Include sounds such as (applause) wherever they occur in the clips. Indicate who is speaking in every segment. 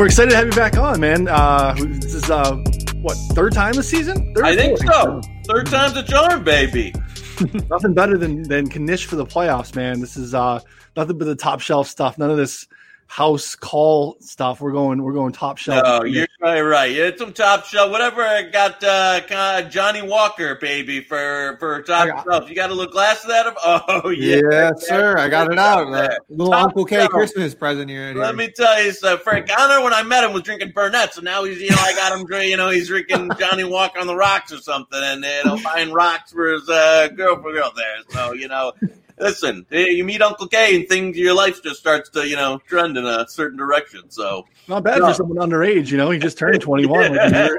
Speaker 1: We're excited to have you back on, man. Uh, this is uh, what third time this season? Third
Speaker 2: I think so. Third time's a charm, baby. (laughs)
Speaker 1: nothing better than than Knish for the playoffs, man. This is uh, nothing but the top shelf stuff. None of this house call stuff. We're going we're going top shelf.
Speaker 2: No, you're right, right. Yeah, some top shelf. Whatever I got uh, Johnnie Walker, baby, for for top got, shelf. You got a little glass of that? (laughs) Oh yeah,
Speaker 3: yeah, sir. I got it out. Uh, little top Uncle K shelf. Christmas present here.
Speaker 2: Let me tell you, so Frank Connor, when I met him, was drinking Burnett. So now he's you know I got him you know he's drinking (laughs) Johnnie Walker on the rocks or something, and you know buying rocks for his uh, girlfriend girl there. So you know listen, you meet Uncle K and things, your life just starts to, you know, trend in a certain direction. So
Speaker 1: not bad no. for someone underage. You know, he just turned (laughs) 21 like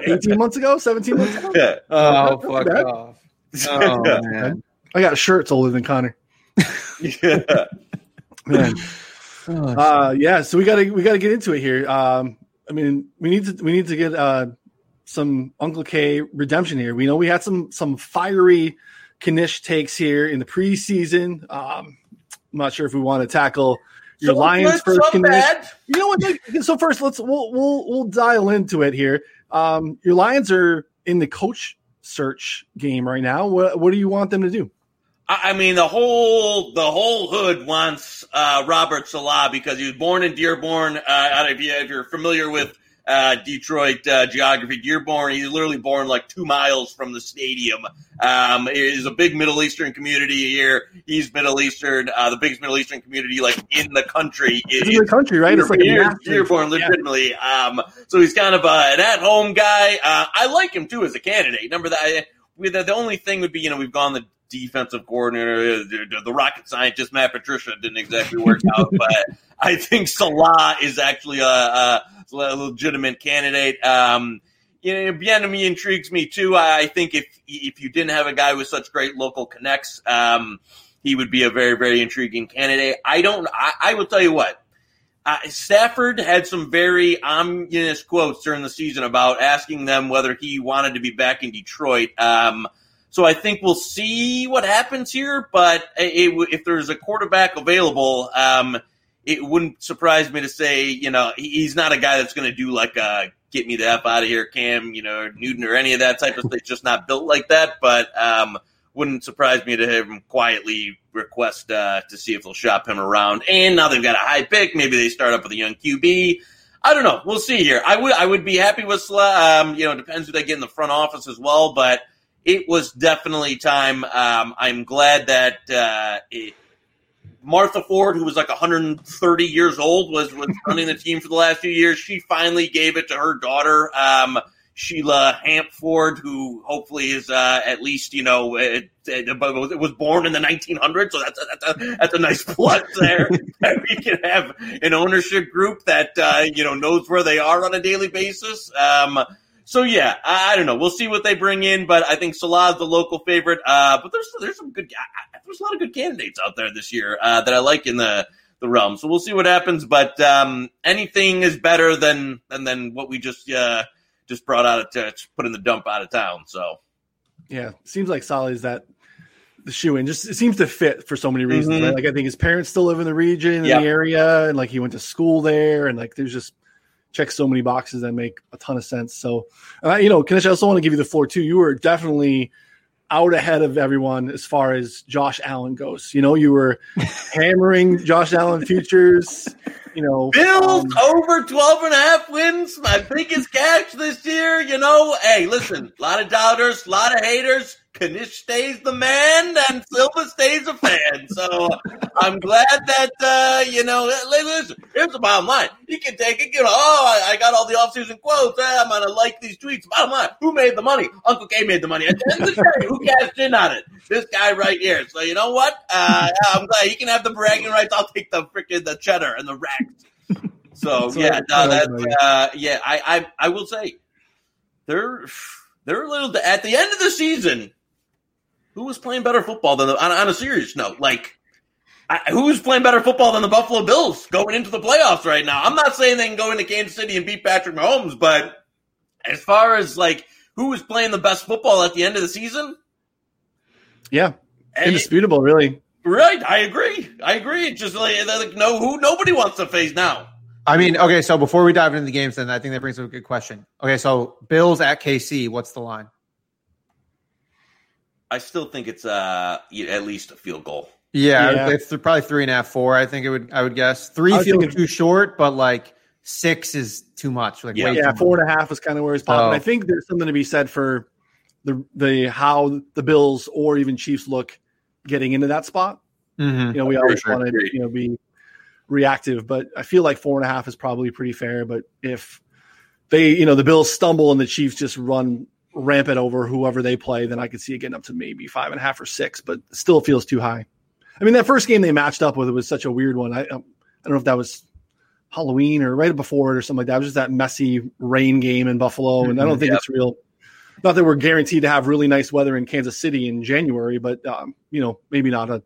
Speaker 1: (laughs) 18 months ago, 17 months ago.
Speaker 3: Yeah. Oh, fuck bad. off. (laughs)
Speaker 1: Oh, man. I got shirts older than Connor. yeah. Man. Oh, uh, yeah, so we gotta we gotta get into it here. Um, I mean, we need to we need to get uh, some Uncle K redemption here. We know we had some some fiery Knish takes here in the preseason. Um, I'm not sure if we want to tackle your some Lions good, first. Knish. You know what? So first, let's we'll we'll we'll dial into it here. Um, your Lions are in the coach search game right now. What what do you want them to do?
Speaker 2: I mean, the whole the whole hood wants uh, Robert Saleh because he was born in Dearborn. Uh, if, you, if you're familiar with uh, Detroit uh, geography. Dearborn, he's literally born like two miles from the stadium. Um, is a big Middle Eastern community here. He's Middle Eastern, uh, the biggest Middle Eastern community like in the country.
Speaker 1: Is, in the country, right?
Speaker 2: It's like Dearborn, legitimately. Yeah. Um, so he's kind of an at-home guy. Uh, I like him too as a candidate. Number that? I, the, the only thing would be, you know, we've gone the defensive coordinator, the, the, rocket scientist Matt Patricia didn't exactly work out, (laughs) but I think Saleh is actually a legitimate candidate. Um, you know, Bieniemy intrigues me too. I think if if you didn't have a guy with such great local connects, um, he would be a very very intriguing candidate. I don't. I, I will tell you what. Uh, Stafford had some very ominous quotes during the season about asking them whether he wanted to be back in Detroit. Um, so I think we'll see what happens here. But it, if there's a quarterback available, um, it wouldn't surprise me to say, you know, he's not a guy that's going to do like a get me the F out of here, Cam, you know, Newton or any of that type of stuff. just not built like that. But um, wouldn't surprise me to have him quietly request uh, to see if they'll shop him around. And now they've got a high pick. Maybe they start up with a young QB. I don't know. We'll see here. I would I would be happy with um, you know, depends who they get in the front office as well, but it was definitely time. Um, I'm glad that uh, it, Martha Ford, who was like 130 years old, was, was (laughs) running the team for the last few years. She finally gave it to her daughter, um, Sheila Hamp Ford, who hopefully is uh, at least, you know, it, it, it, was born in the 1900s. So that's a, that's a, that's a nice (laughs) plus there. (laughs) we can have an ownership group that, uh, you know, knows where they are on a daily basis. Um, so yeah, I, I, don't know. We'll see what they bring in, but I think Saleh's the local favorite. Uh, but there's there's some good I, there's a lot of good candidates out there this year uh, that I like in the the realm. So we'll see what happens. But um, anything is better than than than what we just uh, just brought out of t- put in the dump out of town. So
Speaker 1: yeah, seems like Saleh is that the shoe in. Just it seems to fit for so many reasons. Mm-hmm. Right? Like I think his parents still live in the region, in yep. the area, and like he went to school there, and like there's just check so many boxes that make a ton of sense. So, uh, you know, Knish, I also want to give you the floor too. You were definitely out ahead of everyone as far as Josh Allen goes. You know, you were (laughs) hammering Josh Allen futures. You know,
Speaker 2: Bills um, over 12 and a half wins, my biggest catch this year. You know, hey, listen, a lot of doubters, a lot of haters. Knish stays the man and Silva stays a fan. So I'm glad that, uh, you know, listen, here's the bottom line. You can take it, you know, oh, I, I got all the offseason quotes. Eh, I'm going to like these tweets. Bottom line, who made the money? Uncle K made the money. At the end of the day, who cashed in on it? This guy right here. So you know what? Uh, I'm glad he can have the bragging rights. I'll take the freaking the cheddar and the racks. So yeah, no, that, uh, yeah, I, I, I will say they're, they're a little, at the end of the season, who was playing better football than the, on, on a serious note? Like, I, who's playing better football than the Buffalo Bills going into the playoffs right now? I'm not saying they can go into Kansas City and beat Patrick Mahomes, but as far as like who was playing the best football at the end of the season,
Speaker 1: yeah, indisputable, really.
Speaker 2: Right, I agree. I agree. It's just like, like no, who nobody wants to face now.
Speaker 3: I mean, okay, so before we dive into the games, then I think that brings up a good question. Okay, so Bills at KC, what's the line?
Speaker 2: I still think it's uh at least a field goal.
Speaker 3: Yeah, yeah. it's probably three and a half, four. I think it would. I would guess three feels thinking, too short, but like six is too much. Like
Speaker 1: yeah, yeah four and a half is kind of where he's popping. Oh. I think there's something to be said for the the how the Bills or even Chiefs look getting into that spot. Mm-hmm. You know, we always sure. want to you know be reactive, but I feel like four and a half is probably pretty fair. But if they, you know, the Bills stumble and the Chiefs just run rampant over whoever they play, then I could see it getting up to maybe five and a half or six, but still feels too high. I mean, that first game they matched up with it was such a weird one. I, I don't know if that was Halloween or right before it or something like that. It was just that messy rain game in Buffalo, and I don't think yep. it's real. Not that we're guaranteed to have really nice weather in Kansas City in January, but um, you know, maybe not a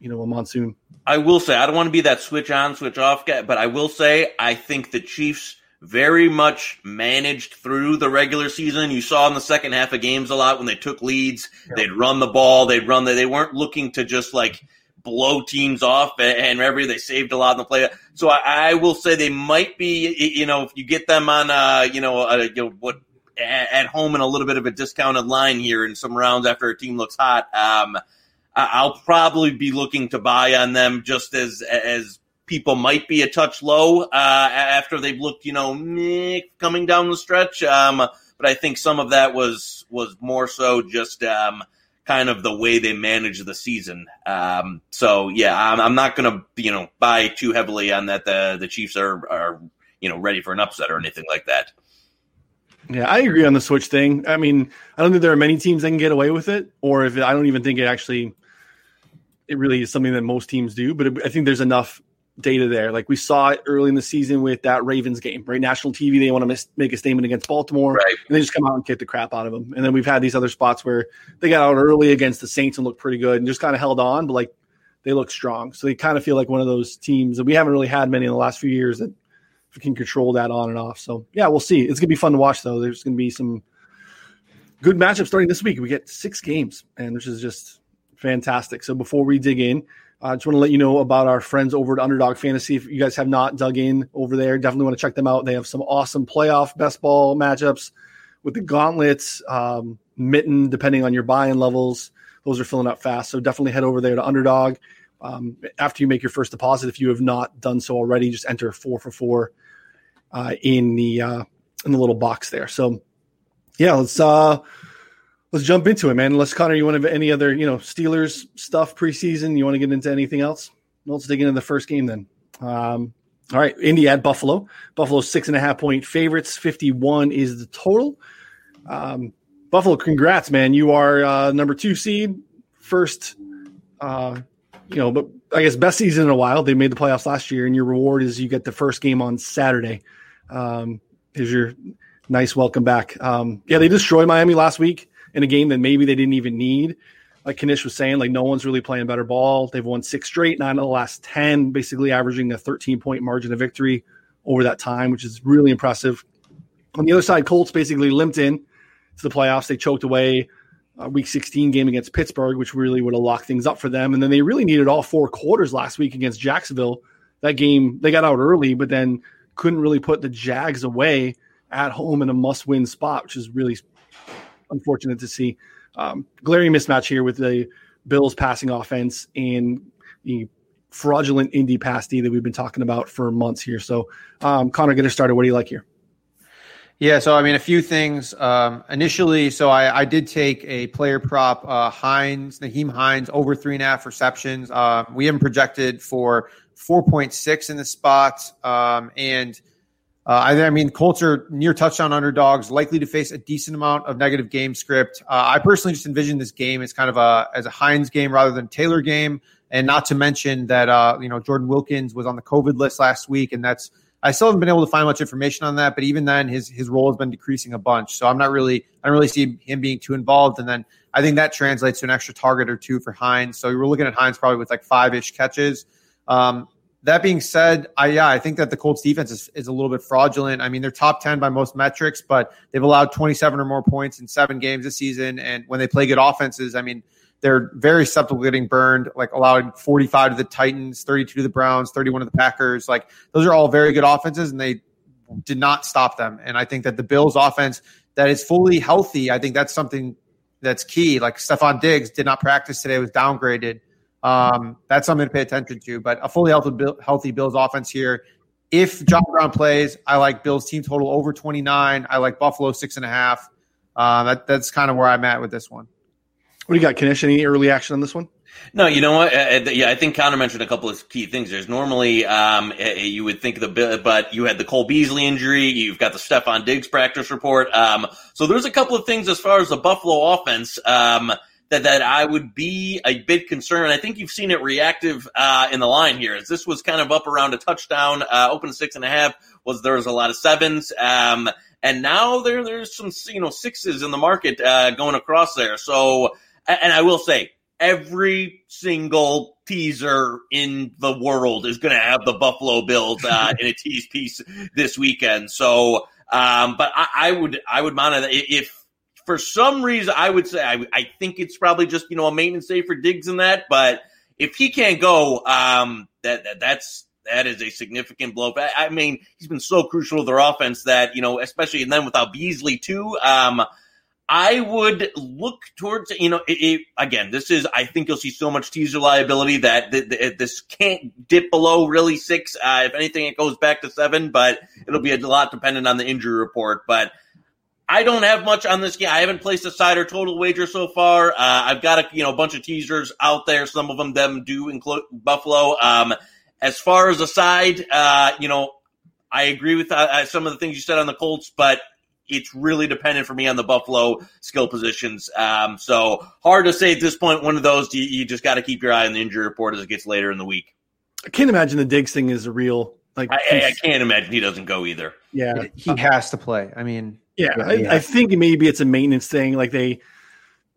Speaker 1: you know a monsoon.
Speaker 2: I will say I don't want to be that switch on, switch off guy, but I will say I think the Chiefs very much managed through the regular season. You saw in the second half of games a lot when they took leads, they'd run the ball, they'd run the, they weren't looking to just like blow teams off and remember they saved a lot in the play. So I, I will say they might be, you know, if you get them on, uh, you know, uh, you know, what at home in a little bit of a discounted line here in some rounds after a team looks hot. Um, I'll probably be looking to buy on them just as as people might be a touch low uh, after they've looked, you know, meh, coming down the stretch. Um, but I think some of that was was more so just um, kind of the way they manage the season. Um, so yeah, I'm, I'm not going to you know buy too heavily on that. The the Chiefs are are you know ready for an upset or anything like that.
Speaker 1: Yeah, I agree on the switch thing. I mean, I don't think there are many teams that can get away with it, or if it, I don't even think it actually it really is something that most teams do. But I think there's enough data there. Like we saw it early in the season with that Ravens game, right? National TV, they want to miss, make a statement against Baltimore, right. and they just come out and kick the crap out of them. And then we've had these other spots where they got out early against the Saints and looked pretty good and just kind of held on, but like they look strong. So they kind of feel like one of those teams that we haven't really had many in the last few years that can control that on and off. So yeah, we'll see. It's gonna be fun to watch though. There's gonna be some good matchups starting this week. We get six games, and which is just fantastic. So before we dig in, I uh, just want to let you know about our friends over at Underdog Fantasy. If you guys have not dug in over there, definitely want to check them out. They have some awesome playoff best ball matchups with the gauntlets, um, mitten, depending on your buy-in levels. Those are filling up fast. So definitely head over there to Underdog. Um, after you make your first deposit, if you have not done so already, just enter four for four uh, in the uh, in the little box there. So yeah, let's uh, let's jump into it, man. Unless Connor, you want to have any other, you know, Steelers stuff preseason? You want to get into anything else? Let's dig into the first game then. Um, all right, Indy at Buffalo. Buffalo six and a half point favorites. Fifty one is the total. Um, Buffalo, congrats, man! You are uh, number two seed, first. Uh, you know, but I guess best season in a while. They made the playoffs last year, and your reward is you get the first game on Saturday. Um, is your nice welcome back? Um, yeah, they destroyed Miami last week in a game that maybe they didn't even need. Like Knish was saying, like no one's really playing better ball. They've won six straight, nine of the last 10, basically averaging a 13 point margin of victory over that time, which is really impressive. On the other side, Colts basically limped in to the playoffs. They choked away a week 16 game against Pittsburgh, which really would have locked things up for them. And then they really needed all four quarters last week against Jacksonville. That game, they got out early, but then couldn't really put the Jags away at home in a must win spot, which is really unfortunate to see. Um, glaring mismatch here with the Bills passing offense and the fraudulent Indy pass D that we've been talking about for months here. So, um, Connor, get us started. What do you like here?
Speaker 3: Yeah, so I mean, a few things. Um, initially, so I, I, did take a player prop, uh, Hines, Nyheim Hines, over three and a half receptions. Uh, we haven't projected for 4.6 in the spot. Um, and uh, I, I, mean, Colts are near touchdown underdogs, likely to face a decent amount of negative game script. Uh, I personally just envision this game as kind of a as a Hines game rather than Taylor game, and not to mention that uh, you know Jordan Wilkins was on the COVID list last week, and that's I still haven't been able to find much information on that. But even then, his his role has been decreasing a bunch, so I'm not really I don't really see him being too involved. And then I think that translates to an extra target or two for Hines. So we're looking at Hines probably with like five ish catches. Um, that being said, I yeah, I think that the Colts defense is, is a little bit fraudulent. I mean, they're top 10 by most metrics, but they've allowed 27 or more points in seven games this season. And when they play good offenses, I mean, they're very susceptible to getting burned, like allowing 45 to the Titans, 32 to the Browns, 31 to the Packers. Like those are all very good offenses, and they did not stop them. And I think that the Bills offense that is fully healthy, I think that's something that's key. Like Stefon Diggs did not practice today, was downgraded. Um, that's something to pay attention to. But a fully healthy, healthy Bills offense here. If John Brown plays, I like Bills team total over 29. I like Buffalo six and a half. Uh, that, that's kind of where I'm at with this one.
Speaker 1: What do you got, Knish? Any early action on this one?
Speaker 2: No, you know what? Uh, uh yeah, I think Connor mentioned a couple of key things. There's normally um, uh, you would think the but you had the Cole Beasley injury. You've got the Stefon Diggs practice report. Um, so there's a couple of things as far as the Buffalo offense. Um, that, that I would be a bit concerned. I think you've seen it reactive uh, in the line here. As this was kind of up around a touchdown, uh, open six and a half. Was there was a lot of sevens, um, and now there there's some you know sixes in the market uh, going across there. So, and I will say every single teaser in the world is going to have the Buffalo Bills uh, (laughs) in a tease piece this weekend. So, um, but I, I, would I would monitor if for some reason I would say I, I, think it's probably just you know a maintenance day for Diggs and that. But if he can't go, um, that, that that's that is a significant blow. I, I mean, he's been so crucial to their offense that you know, especially and then without Beasley too. Um, I would look towards, you know, it, it, again, this is, I think you'll see so much teaser liability that th- th- this can't dip below really six. Uh, if anything, it goes back to seven, but it'll be a lot dependent on the injury report. But I don't have much on this game. I haven't placed a side or total wager so far. Uh, I've got a, you know, a bunch of teasers out there. Some of them, them do include Buffalo. Um, as far as a side, uh, you know, I agree with uh, some of the things you said on the Colts, but it's really dependent for me on the Buffalo skill positions. Um, so hard to say at this point. One of those you, you just got to keep your eye on the injury report as it gets later in the week.
Speaker 1: I can't imagine the Diggs thing is a real like.
Speaker 2: I, I, can't imagine he doesn't go either.
Speaker 1: Yeah,
Speaker 3: he has to play. I mean,
Speaker 1: yeah, yeah. I, I, think maybe it's a maintenance thing. Like they,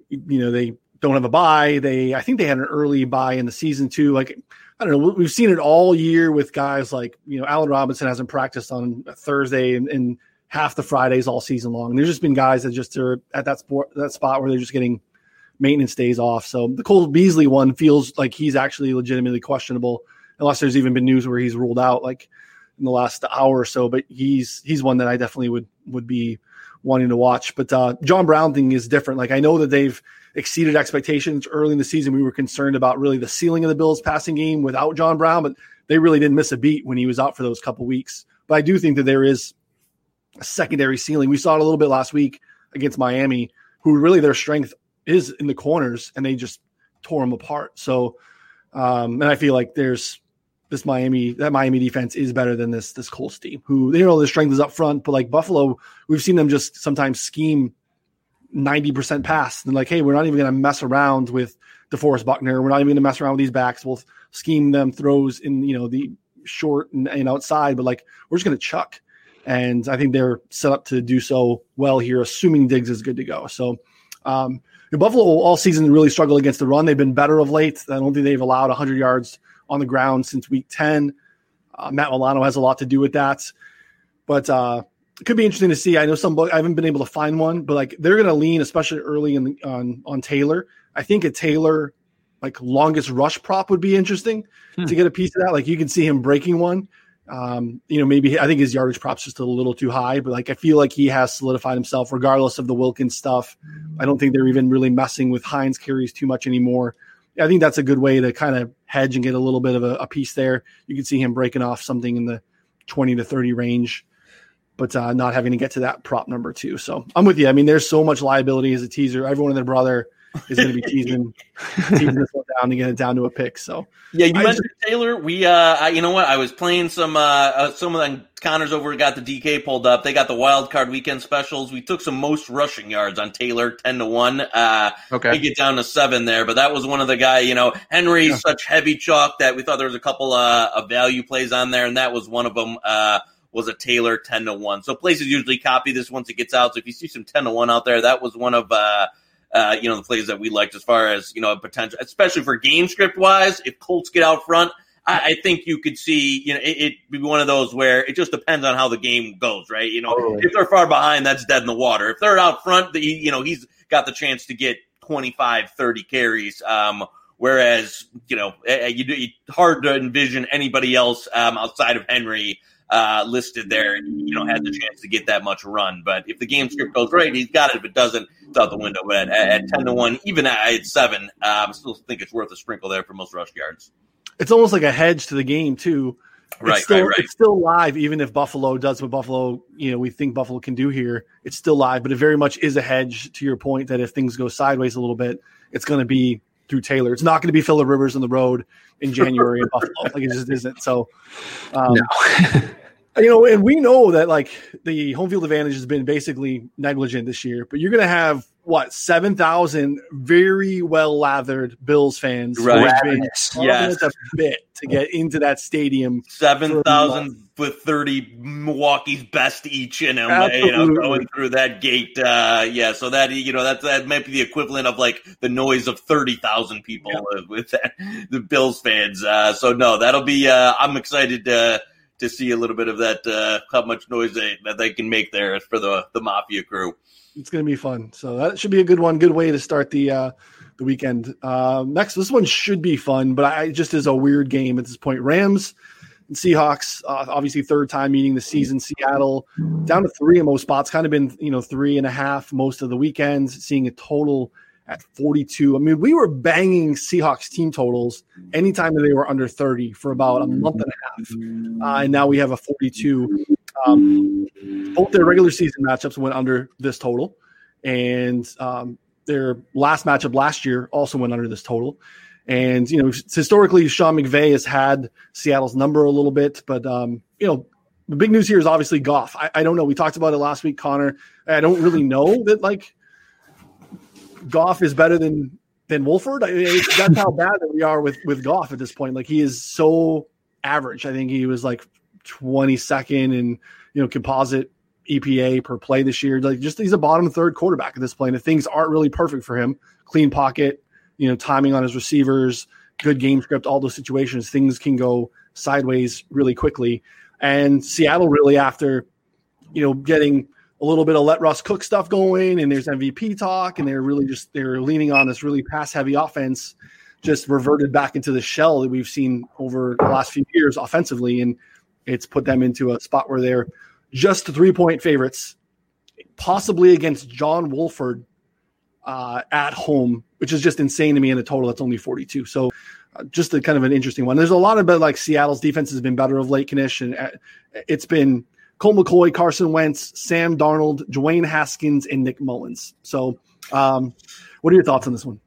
Speaker 1: you know, they don't have a buy. They, I think they had an early buy in the season too. Like I don't know. We've seen it all year with guys like you know Allen Robinson hasn't practiced on a Thursday and, and half the Fridays all season long. And there's just been guys that just are at that sport that spot where they're just getting maintenance days off. So the Cole Beasley one feels like he's actually legitimately questionable, unless there's even been news where he's ruled out like in the last hour or so. But he's he's one that I definitely would would be wanting to watch. But uh, John Brown thing is different. Like I know that they've exceeded expectations early in the season. We were concerned about really the ceiling of the Bills passing game without John Brown, but they really didn't miss a beat when he was out for those couple weeks. But I do think that there is a secondary ceiling. We saw it a little bit last week against Miami, who really their strength is in the corners, and they just tore them apart. So, um, and I feel like there's this Miami that Miami defense is better than this this Colts team, who they know the strength is up front, but like Buffalo, we've seen them just sometimes scheme ninety percent pass and like, hey, we're not even going to mess around with DeForest Buckner. We're not even going to mess around with these backs. We'll scheme them throws in you know the short and, and outside, but like we're just going to chuck and I think they're set up to do so well here, assuming Diggs is good to go. So, um, Buffalo all season really struggled against the run. They've been better of late. I don't think they've allowed 100 yards on the ground since week 10. Uh, Matt Milano has a lot to do with that, but uh, it could be interesting to see. I know some book, I haven't been able to find one, but like they're going to lean, especially early in the, on on Taylor. I think a Taylor like longest rush prop would be interesting hmm. to get a piece of that. Like you can see him breaking one. Um, you know, maybe I think his yardage prop's just a little too high, but like I feel like he has solidified himself regardless of the Wilkins stuff. I don't think they're even really messing with Hines carries too much anymore. I think that's a good way to kind of hedge and get a little bit of a, a piece there. You can see him breaking off something in the 20 to 30 range, but uh, not having to get to that prop number two. So I'm with you. I mean, there's so much liability as a teaser. Everyone and their brother is going to be teasing, (laughs) teasing this one down to get it down to a pick. So
Speaker 2: yeah, you I mentioned just, Taylor. We, uh, I, you know what? I was playing some, uh, uh some of the Connors over got the DK pulled up. They got the wild card weekend specials. We took some most rushing yards on Taylor, ten to one. Uh, okay, we get down to seven there, but that was one of the guy. You know, Henry's yeah. such heavy chalk that we thought there was a couple uh, of value plays on there, and that was one of them. Uh, was a Taylor ten to one. So places usually copy this once it gets out. So if you see some ten to one out there, that was one of. Uh, uh, you know, the plays that we liked as far as, you know, potential, especially for game script wise. If Colts get out front, I, I think you could see, you know, it, would be one of those where it just depends on how the game goes, right? You know, totally. if they're far behind, that's dead in the water. If they're out front, the, you know, he's got the chance to get 25, 30 carries. Um, whereas, you know, you, hard to envision anybody else um, outside of Henry uh, listed there, you know, has the chance to get that much run. But if the game script goes right, he's got it. If it doesn't, it's out the window. But at, at ten to one, even at seven, um, I still think it's worth a sprinkle there for most rush yards.
Speaker 1: It's almost like a hedge to the game too. It's
Speaker 2: Right,
Speaker 1: still,
Speaker 2: right, right.
Speaker 1: It's still live, even if Buffalo does what Buffalo, you know, we think Buffalo can do here. It's still live, but it very much is a hedge to your point that if things go sideways a little bit, it's going to be through Taylor. It's not going to be Philip Rivers on the road in January in Buffalo. Like it just isn't. So, um, (laughs) you know, and we know that like the home field advantage has been basically negligent this year, but you're going to have what seven thousand very well lathered Bills fans
Speaker 2: Right.
Speaker 4: Yes.
Speaker 2: Yes.
Speaker 1: bit to get into that stadium.
Speaker 2: Seven thousand with thirty Milwaukee's best each in them, you know, going through that gate. Uh, yeah, so that you know that that might be the equivalent of like the noise of thirty thousand people uh, with that, (laughs) the Bills fans. Uh, so no, that'll be. Uh, I'm excited to to see a little bit of that. Uh, how much noise they that they can make there for the the Mafia crew.
Speaker 1: It's going to be fun. So that should be a good one. Good way to start the uh, the weekend. Um, next, this one should be fun, but I just is a weird game at this point. Rams and Seahawks, uh, obviously third time meeting the season. Seattle down to three in most spots, kind of been you know three and a half most of the weekends. Seeing a total at 42. I mean, we were banging Seahawks team totals anytime that they were under 30 for about a month and a half, uh, and now we have a 42. Um, both their regular season matchups went under this total, and um, their last matchup last year also went under this total. And you know, historically, Sean McVay has had Seattle's number a little bit, but um, you know, the big news here is obviously Goff. I, I don't know. We talked about it last week, Connor. I don't really know that like Goff is better than than Wolford. I mean, that's how bad that we are with with Goff at this point. Like he is so average. I think he was like 22nd in you know composite EPA per play this year. Like just he's a bottom third quarterback at this point. If things aren't really perfect for him, clean pocket, you know, timing on his receivers, good game script, all those situations, things can go sideways really quickly. And Seattle really after, you know, getting a little bit of let Russ cook stuff going and there's MVP talk and they're really just they're leaning on this really pass heavy offense just reverted back into the shell that we've seen over the last few years offensively and it's put them into a spot where they're just three point favorites possibly against John Wolford uh, at home which is just insane to me in a total that's only 42 so uh, just a kind of an interesting one. There's a lot of but like Seattle's defense has been better of late Knish and uh, it's been Colt McCoy, Carson Wentz, Sam Darnold, Dwayne Haskins, and Nick Mullens. So, um, what are your thoughts on this one?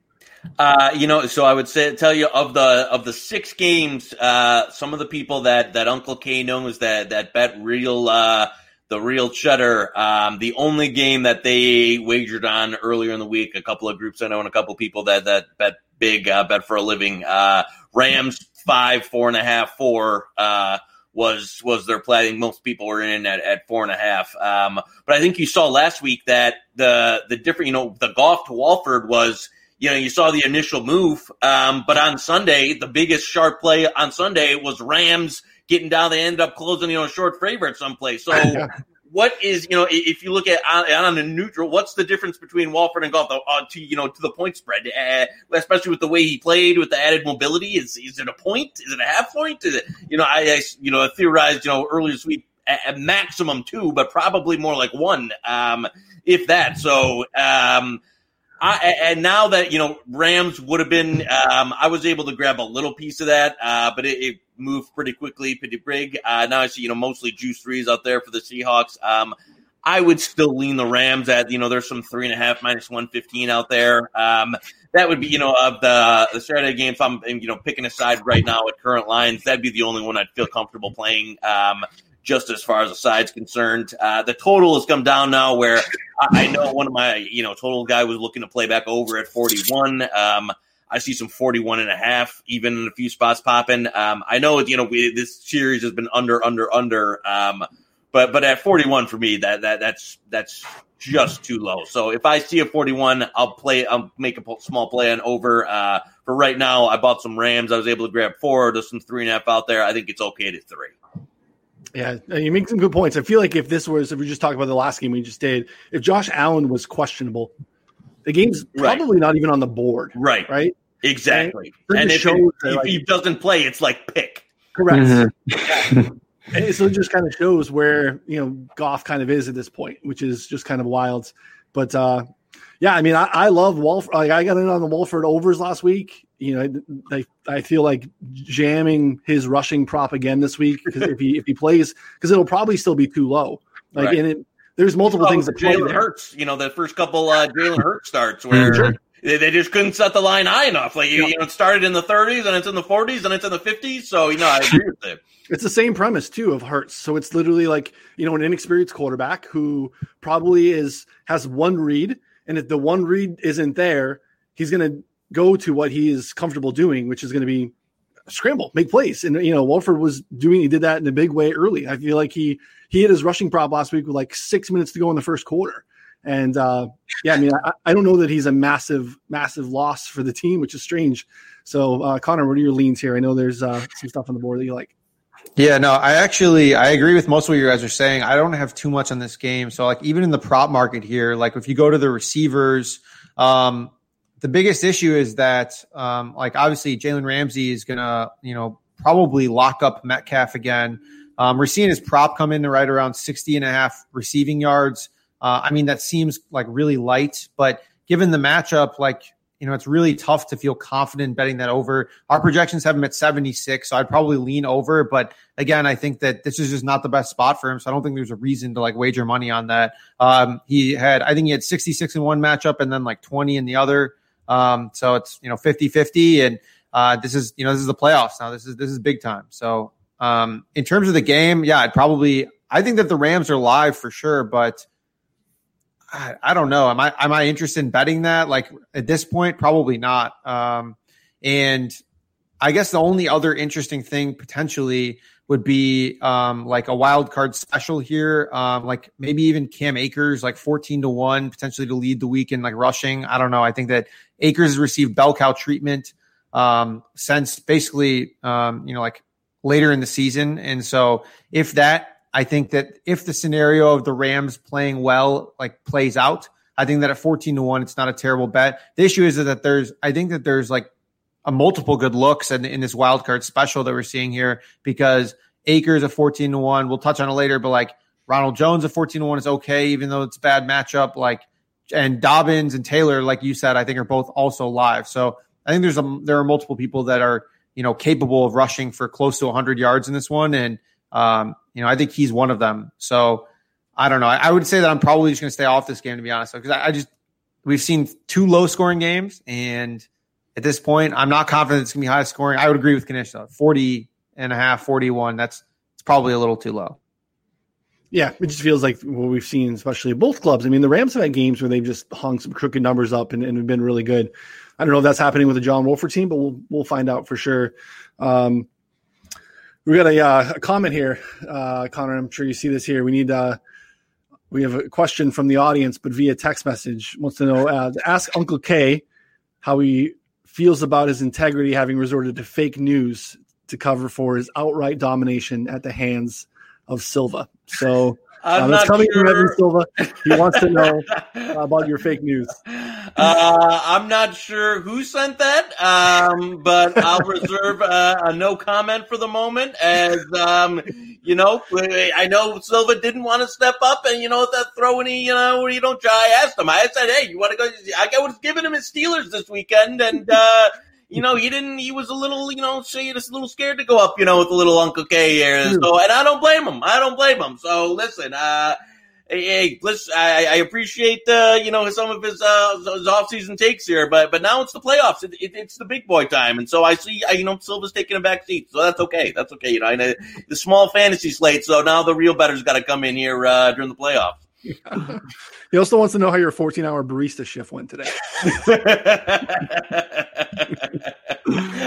Speaker 2: Uh, you know, so I would say tell you of the of the six games, uh, some of the people that that Uncle K knows that that bet real uh, the real cheddar. Um, the only game that they wagered on earlier in the week, a couple of groups I know and a couple of people that that bet big uh, bet for a living. Uh, Rams five, four and a half, four. Was was their play. I think most people were in at, at four and a half. Um, but I think you saw last week that the the different, you know, the Goff to Wolford was, you know, you saw the initial move. Um, but on Sunday, the biggest sharp play on Sunday was Rams getting down. They ended up closing, you know, short favorite someplace. So (laughs) what is you know if you look at on, on a neutral, what's the difference between Wolford and Goff uh, to you know to the point spread, uh, especially with the way he played with the added mobility? Is is it a point? Is it a half point? Is it you know I, I you know theorized you know earlier this week at maximum two, but probably more like one, um, if that. So. Um, I, and now that you know Rams would have been, um, I was able to grab a little piece of that, uh, but it, it, moved pretty quickly, pretty big. Uh, now I see you know mostly juice threes out there for the Seahawks. Um, I would still lean the Rams at you know there's some three and a half minus one fifteen out there. Um, that would be you know of the the Saturday game. If I'm you know picking a side right now at current lines, that'd be the only one I'd feel comfortable playing. Um, just as far as the side's concerned. Uh, the total has come down now where I, I know one of my, you know, total guy was looking to play back over at 41. Um, I see some 41 and a half, even in a few spots popping. Um, I know, you know, we, this series has been under, under, under. Um, but, but at 41 for me, that, that, that's, that's just too low. So if I see a 41, I'll play, I'll make a small play on over. Uh, for right now, I bought some Rams. I was able to grab four. There's some three and a half out there. I think it's okay to three.
Speaker 1: Yeah, you make some good points. I feel like if this was, if we just talk about the last game we just did, if Josh Allen was questionable, the game's probably right. not even on the board.
Speaker 2: Right.
Speaker 1: Right.
Speaker 2: Exactly. And, and if, it, if like, he doesn't play, it's like pick.
Speaker 1: Correct. Mm-hmm. (laughs) and so it just kind of shows where you know Goff kind of is at this point, which is just kind of wild. But uh, yeah, I mean, I, I love Wolford. Like I got in on the Wolford overs last week. You know, I, I feel like jamming his rushing prop again this week because if he if he plays, because it'll probably still be too low. Like right. and it, there's multiple oh, things that
Speaker 2: Jalen Hurts. You know, the first couple uh, Jalen Hurts starts where. Sure they just couldn't set the line high enough. Like you, you know, it started in the 30s and it's in the 40s and it's in the 50s. So you know, I agree with it.
Speaker 1: It's the same premise too of Hurts. So it's literally like you know an inexperienced quarterback who probably is has one read, and if the one read isn't there, he's going to go to what he is comfortable doing, which is going to be scramble, make plays. And you know, Wolford was doing he did that in a big way early. I feel like he he hit his rushing prop last week with like six minutes to go in the first quarter. And uh, yeah, I mean, I, I, don't know that he's a massive, massive loss for the team, which is strange. So, uh, Connor, what are your leans here? I know there's uh, some stuff on the board that you like.
Speaker 3: Yeah, no, I actually I agree with most of what you guys are saying. I don't have too much on this game. So like even in the prop market here, like if you go to the receivers, um, the biggest issue is that um, like obviously Jalen Ramsey is gonna, you know, probably lock up Metcalf again. Um, we're seeing his prop come in right around 60 and a half receiving yards. Uh, I mean, that seems like really light, but given the matchup, like you know, it's really tough to feel confident betting that over. Our projections have him at 76, so I'd probably lean over. But again, I think that this is just not the best spot for him. So I don't think there's a reason to like wager money on that. Um, he had, I think he had 66 in one matchup and then like 20 in the other. Um, so it's, you know, 50 50. And uh, this is, you know, this is the playoffs now. This is, this is big time. So um, in terms of the game, yeah, I'd probably, I think that the Rams are live for sure, but I, I, don't know. Am I am I interested in betting that? Like at this point, probably not. Um, and I guess the only other interesting thing potentially would be um, like a wild card special here, um, like maybe even Cam Akers, like fourteen to one, potentially to lead the week in like rushing. I don't know. I think that Akers has received bell cow treatment um, since basically um, you know like later in the season, and so if that I think that if the scenario of the Rams playing well like plays out, I think that at 14 to 1, it's not a terrible bet. The issue is that there's, I think that there's like a multiple good looks in, in this wild card special that we're seeing here because Akers at 14 to 1, we'll touch on it later, but like Ronald Jones at 14 to 1 is okay, even though it's a bad matchup. Like, and Dobbins and Taylor, like you said, I think are both also live. So I think there's a, there are multiple people that are, you know, capable of rushing for close to 100 yards in this one. And, um, you know, I think he's one of them. So I don't know. I, I would say that I'm probably just going to stay off this game to be honest, because I, I, just we've seen two low scoring games, and at this point, I'm not confident it's going to be high scoring. I would agree with Knish though, 40 and a half, 41. That's it's probably a little too low.
Speaker 1: Yeah, it just feels like what we've seen, especially both clubs. I mean, the Rams have had games where they've just hung some crooked numbers up and, and have been really good. I don't know if that's happening with the John Wolford team, but we'll we'll find out for sure. Um, we got a, uh, a comment here, uh, Connor. I'm sure you see this here. We need uh, we have a question from the audience, but via text message. Wants to know uh, ask Uncle K how he feels about his integrity, having resorted to fake news to cover for his outright domination at the hands of Silva. So (laughs)
Speaker 2: I'm uh, coming sure. from Evan
Speaker 1: Silva. He wants to know (laughs) about your fake news.
Speaker 2: Uh, I'm not sure who sent that, um, but I'll reserve uh, a no comment for the moment. As um, you know, I know Silva didn't want to step up and you know that throw any you know where you don't try. I asked him. I said, "Hey, you want to go?" I was giving him his Steelers this weekend, and uh, you know, he didn't. He was a little, you know, say just a little scared to go up, you know, with the little Uncle K here. So, and I don't blame him. I don't blame him. So, listen, uh, hey, hey listen, I, I appreciate, uh, you know, some of his, uh, his off-season takes here, but, but now it's the playoffs. It, it, it's the big boy time. And so I see, I, you know, Silva's taking a back seat. So that's okay. That's okay. You know, I know the small fantasy slate. So now the real betters got to come in here, uh, during the playoffs.
Speaker 1: He also wants to know how your 14 hour barista shift went today. (laughs)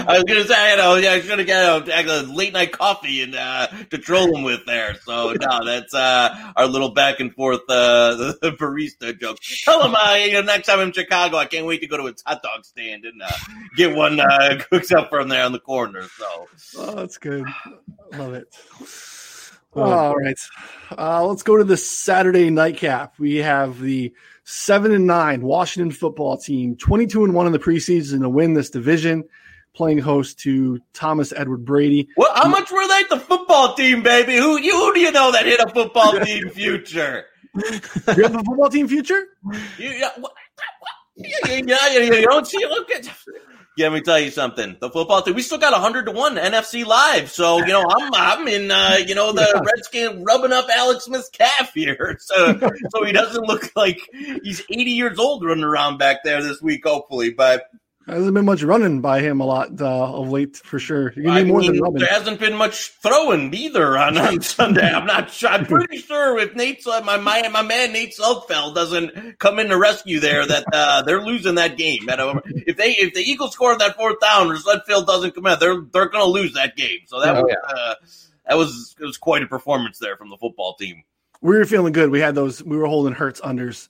Speaker 2: I was gonna say, you know, yeah, I should have got a, a, late night coffee and uh, to troll him with there. So no, that's uh, our little back and forth uh, (laughs) barista joke. Tell him, uh, you know, next time I'm in Chicago, I can't wait to go to its hot dog stand and uh, get one uh, (laughs) cooked up from there on the corner. So,
Speaker 1: oh, that's good. Love it. All right, uh, let's go to the Saturday nightcap. We have the seven and nine Washington football team, twenty-two and one in the preseason to win this division, playing host to Thomas Edward Brady.
Speaker 2: Well, how much were they the football team, baby? Who you who do you know that hit a football team future?
Speaker 1: you have a football team future?
Speaker 2: You, yeah, what, what, yeah, yeah, yeah, you don't see. Look at. Yeah, let me tell you something. The football team, we still got hundred to one NFC live. So you know, I'm I'm in uh, you know the. Redskin rubbing up Alex Smith's calf here, (laughs) so so he doesn't look like he's 80 years old running around back there this week. Hopefully, but
Speaker 1: hasn't been much running by him a lot uh, of late, for sure. I
Speaker 2: mean, there hasn't been much throwing either on, on (laughs) Sunday. I'm not sure. I'm pretty sure if Nate, uh, my, my my man Nate Sudfeld doesn't come in to rescue there, that uh, they're losing that game. If they if the Eagles score that fourth down or Sudfeld doesn't come in, they're they're going to lose that game. So that oh, was yeah. uh, that was it was quite a performance there from the football team.
Speaker 1: We were feeling good. We had those. We were holding Hurts unders.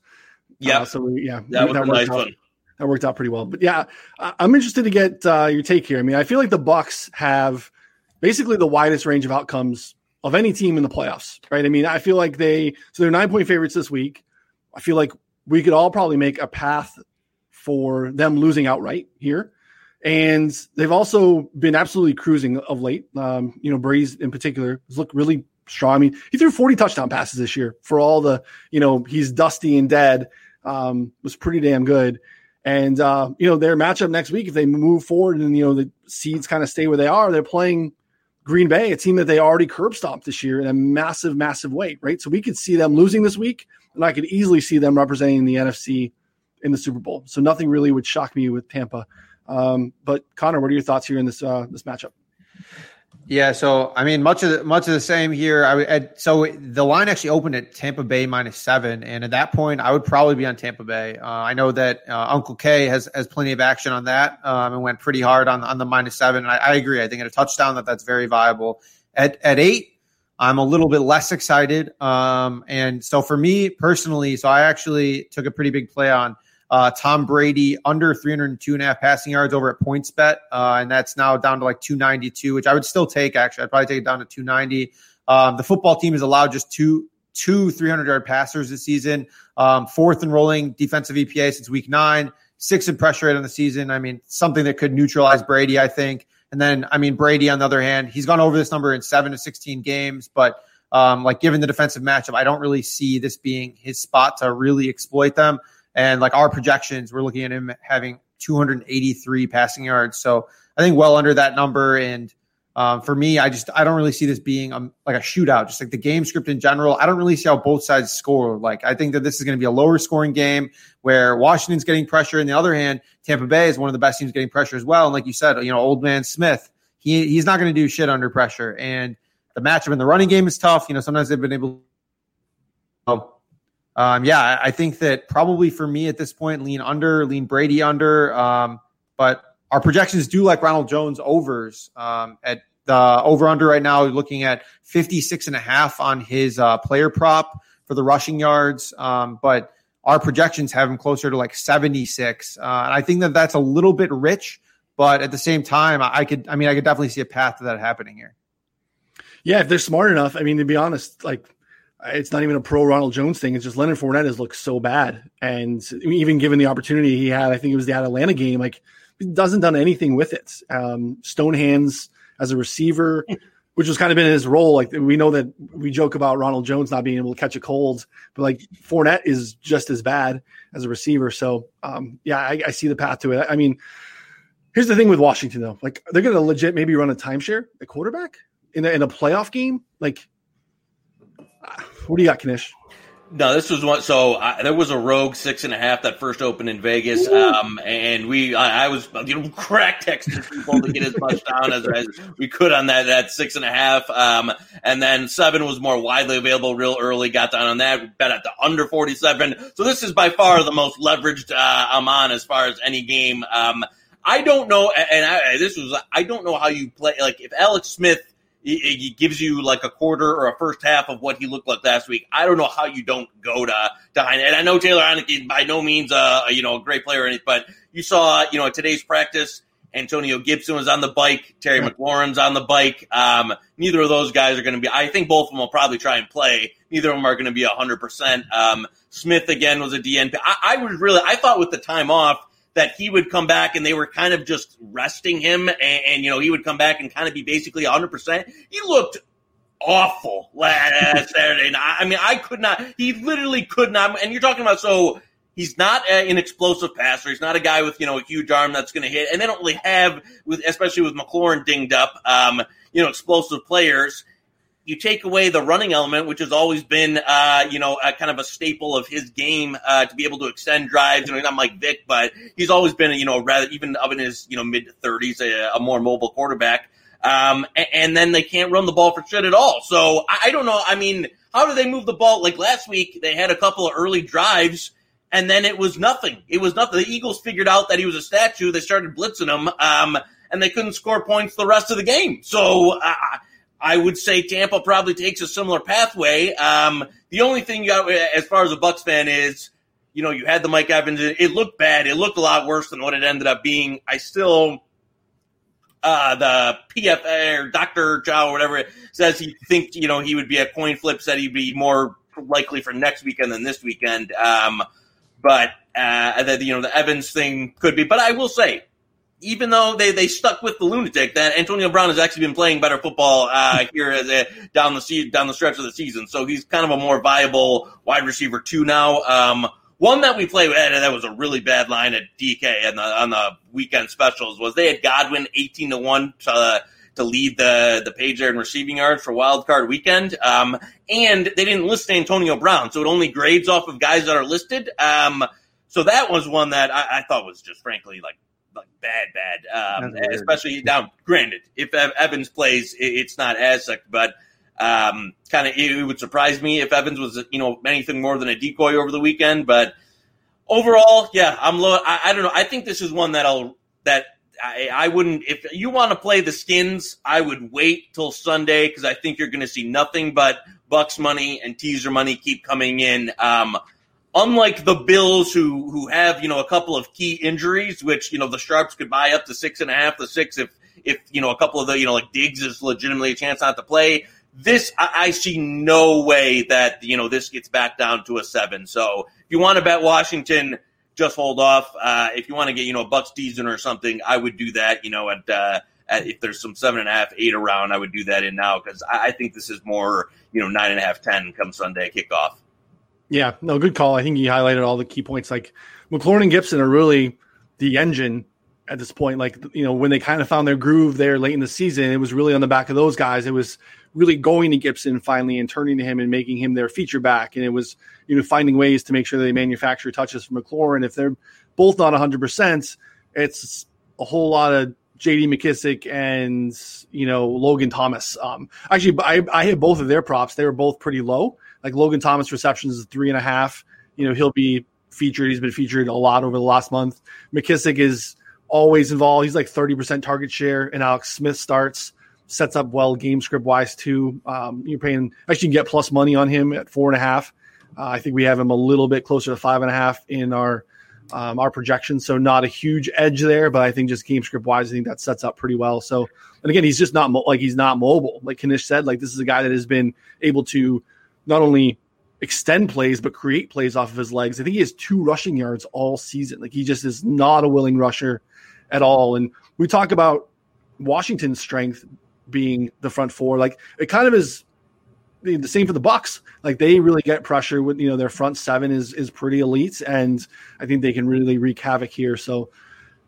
Speaker 2: Yeah.
Speaker 1: Uh, so we, yeah,
Speaker 2: that was a nice out. one
Speaker 1: that worked out pretty well. But yeah, I'm interested to get uh, your take here. I mean, I feel like the Bucs have basically the widest range of outcomes of any team in the playoffs, right? I mean, I feel like they so they're nine point favorites this week. I feel like we could all probably make a path for them losing outright here. And they've also been absolutely cruising of late. Um, you know, Brady's in particular has looked really strong. I mean, he threw 40 touchdown passes this year for all the, you know, he's dusty and dead. Um, was pretty damn good. And uh, you know, their matchup next week, if they move forward and you know the seeds kind of stay where they are, they're playing Green Bay, a team that they already curb stomped this year in a massive, massive weight, right? So we could see them losing this week, and I could easily see them representing the NFC in the Super Bowl. So nothing really would shock me with Tampa. Um, but Connor, what are your thoughts here in this uh, this matchup?
Speaker 3: Yeah, so I mean, much of the, much of the same here. I at, so the line actually opened at Tampa Bay minus seven, and at that point, I would probably be on Tampa Bay. Uh, I know that uh, Uncle K has has plenty of action on that, um, and went pretty hard on on the minus seven. And I, I agree. I think at a touchdown that that's very viable. At at eight, I'm a little bit less excited. Um, and so for me personally, so I actually took a pretty big play on uh, Tom Brady under 302 and a half passing yards over at PointsBet, uh, and that's now down to like 292, which I would still take. Actually, I'd probably take it down to 290. Um, the football team has allowed just two two 300 yard passers this season, um, fourth in rolling defensive EPA since week nine, sixth in pressure rate on the season. I mean, something that could neutralize Brady, I think. And then, I mean, Brady on the other hand, he's gone over this number in seven to 16 games, but um, like given the defensive matchup, I don't really see this being his spot to really exploit them. And like our projections, we're looking at him having 283 passing yards. So I think well under that number. And um, for me, I just I don't really see this being um, like a shootout. Just like the game script in general, I don't really see how both sides score. Like I think that this is going to be a lower scoring game where Washington's getting pressure. And the other hand, Tampa Bay is one of the best teams getting pressure as well. And like you said, you know, old man Smith, he he's not going to do shit under pressure. And the matchup in the running game is tough. You know, sometimes they've been able. Um, yeah, I think that probably for me at this point, lean under, lean Brady under. Um, but our projections do like Ronald Jones overs um, at the over under right now, looking at 56 and a half on his uh, player prop for the rushing yards. Um, but our projections have him closer to like 76. Uh, and I think that that's a little bit rich, but at the same time, I could, I mean, I could definitely see a path to that happening here.
Speaker 1: Yeah, if they're smart enough. I mean, to be honest, like it's not even a pro Ronald Jones thing. It's just Leonard Fournette has looked so bad, and even given the opportunity he had, I think it was the Atlanta game. Like he doesn't done anything with it. Um, stone hands as a receiver, (laughs) which was kind of been his role. Like we know that we joke about Ronald Jones not being able to catch a cold, but like Fournette is just as bad as a receiver. So um, yeah, I, I see the path to it. I mean, here's the thing with Washington though. Like they're going to legit maybe run a timeshare at quarterback in a, in a playoff game. Like what do you got, Knish?
Speaker 2: No, this was one. So I, there was a Rogue six and a half that first opened in Vegas, um, and we I, I, was you know crack texting people to get as much down as, as, we could on that that six and a half, um, and then seven was more widely available real early. Got down on that. We bet at the under forty seven. So this is by far the most leveraged uh, I'm on as far as any game. Um, I don't know, and I, this was I don't know how you play like if Alex Smith he, gives you like a quarter or a first half of what he looked like last week. I don't know how you don't go to to Heinicke. And I know Taylor Heinicke by no means uh, you know a great player or anything, but you saw you know today's practice Antonio Gibson was on the bike. Terry McLaurin's on the bike. Um, neither of those guys are going to be. I think both of them will probably try and play. Neither of them are going to be hundred um, percent. Smith again was a DNP. I, I was really. I thought with the time off that he would come back and they were kind of just resting him, and, and you know he would come back and kind of be basically hundred percent. He looked awful last (laughs) Saturday. night I mean, I could not. He literally could not. And you're talking about so He's not an explosive passer. He's not a guy with you know a huge arm that's going to hit, and they don't really have with especially with McLaurin dinged up, um, you know, explosive players. You take away the running element, which has always been, uh, you know, a kind of a staple of his game uh, to be able to extend drives. You know, not like Vick, but he's always been, you know, rather even up in his, you know, mid thirties, a, a, more mobile quarterback. Um, and, and, then they can't run the ball for shit at all. So I, I don't know. I mean, how do they move the ball? Like last week, they had a couple of early drives and then it was nothing. It was nothing. The Eagles figured out that he was a statue. They started blitzing him, um, and they couldn't score points the rest of the game. So uh, I would say Tampa probably takes a similar pathway. Um, the only thing you got, as far as a Bucs fan, is you know you had the Mike Evans. It looked bad. It looked a lot worse than what it ended up being. I still. Uh, the PFA or Dr. Chao or whatever says he thinks, you know, he would be a coin flip, said he'd be more likely for next weekend than this weekend. Um, but uh, that you know the Evans thing could be. But I will say, even though they, they stuck with the lunatic, that Antonio Brown has actually been playing better football uh, (laughs) here as a, down the se- down the stretch of the season. So he's kind of a more viable wide receiver too now. Um, one that we played with that was a really bad line at DK on the on the weekend specials was they had Godwin eighteen to one to to lead the the page there in receiving yards for Wild Card Weekend. Um, and they didn't list Antonio Brown, so it only grades off of guys that are listed. Um, so that was one that I, I thought was just frankly like bad, bad. Um, especially now, granted, if Evans plays, it's not as such, but um, kind of it would surprise me if Evans was you know anything more than a decoy over the weekend. But overall, yeah, I'm low. I, I don't know. I think this is one that'll that I, I wouldn't if you want to play the skins. I would wait till Sunday because I think you're going to see nothing but Bucs money and teaser money keep coming in. Um, unlike the Bills, who who have you know a couple of key injuries, which you know the Sharps could buy up to six and a half to six if if you know a couple of the you know like Diggs is legitimately a chance not to play. This I, I see no way that you know this gets back down to a seven. So if you want to bet Washington, just hold off. Uh, if you want to get you know a Bucs season or something, I would do that. You know at. Uh, if there's some seven and a half, eight around, I would do that in now because I, I think this is more, you know, nine and a half, ten come Sunday kickoff.
Speaker 1: Yeah, no, good call. I think you highlighted all the key points. Like McLaurin and Gibson are really the engine at this point. Like you know, when they kind of found their groove there late in the season, it was really on the back of those guys. It was really going to Gibson finally and turning to him and making him their feature back. And it was you know finding ways to make sure they manufacture touches for McLaurin. If they're both not 100, percent it's a whole lot of J.D. McKissic and you know Logan Thomas. Um, actually, I, I hit both of their props. They were both pretty low. Like Logan Thomas receptions is three and a half. You know he'll be featured. He's been featured a lot over the last month. McKissic is always involved. He's like thirty percent target share, and Alex Smith starts sets up well game script wise too. Um, you're paying actually you can get plus money on him at four and a half. Uh, I think we have him a little bit closer to five and a half in our um, our projections. So not a huge edge there, but I think just game script wise, I think that sets up pretty well. So, and again, he's just not mo- like he's not mobile. Like Knish said, like this is a guy that has been able to not only extend plays but create plays off of his legs. I think he has two rushing yards all season. Like he just is not a willing rusher at all. And we talk about Washington's strength being the front four. Like it kind of is the same for the Bucs. Like they really get pressure with you know their front seven is is pretty elite, and I think they can really wreak havoc here. So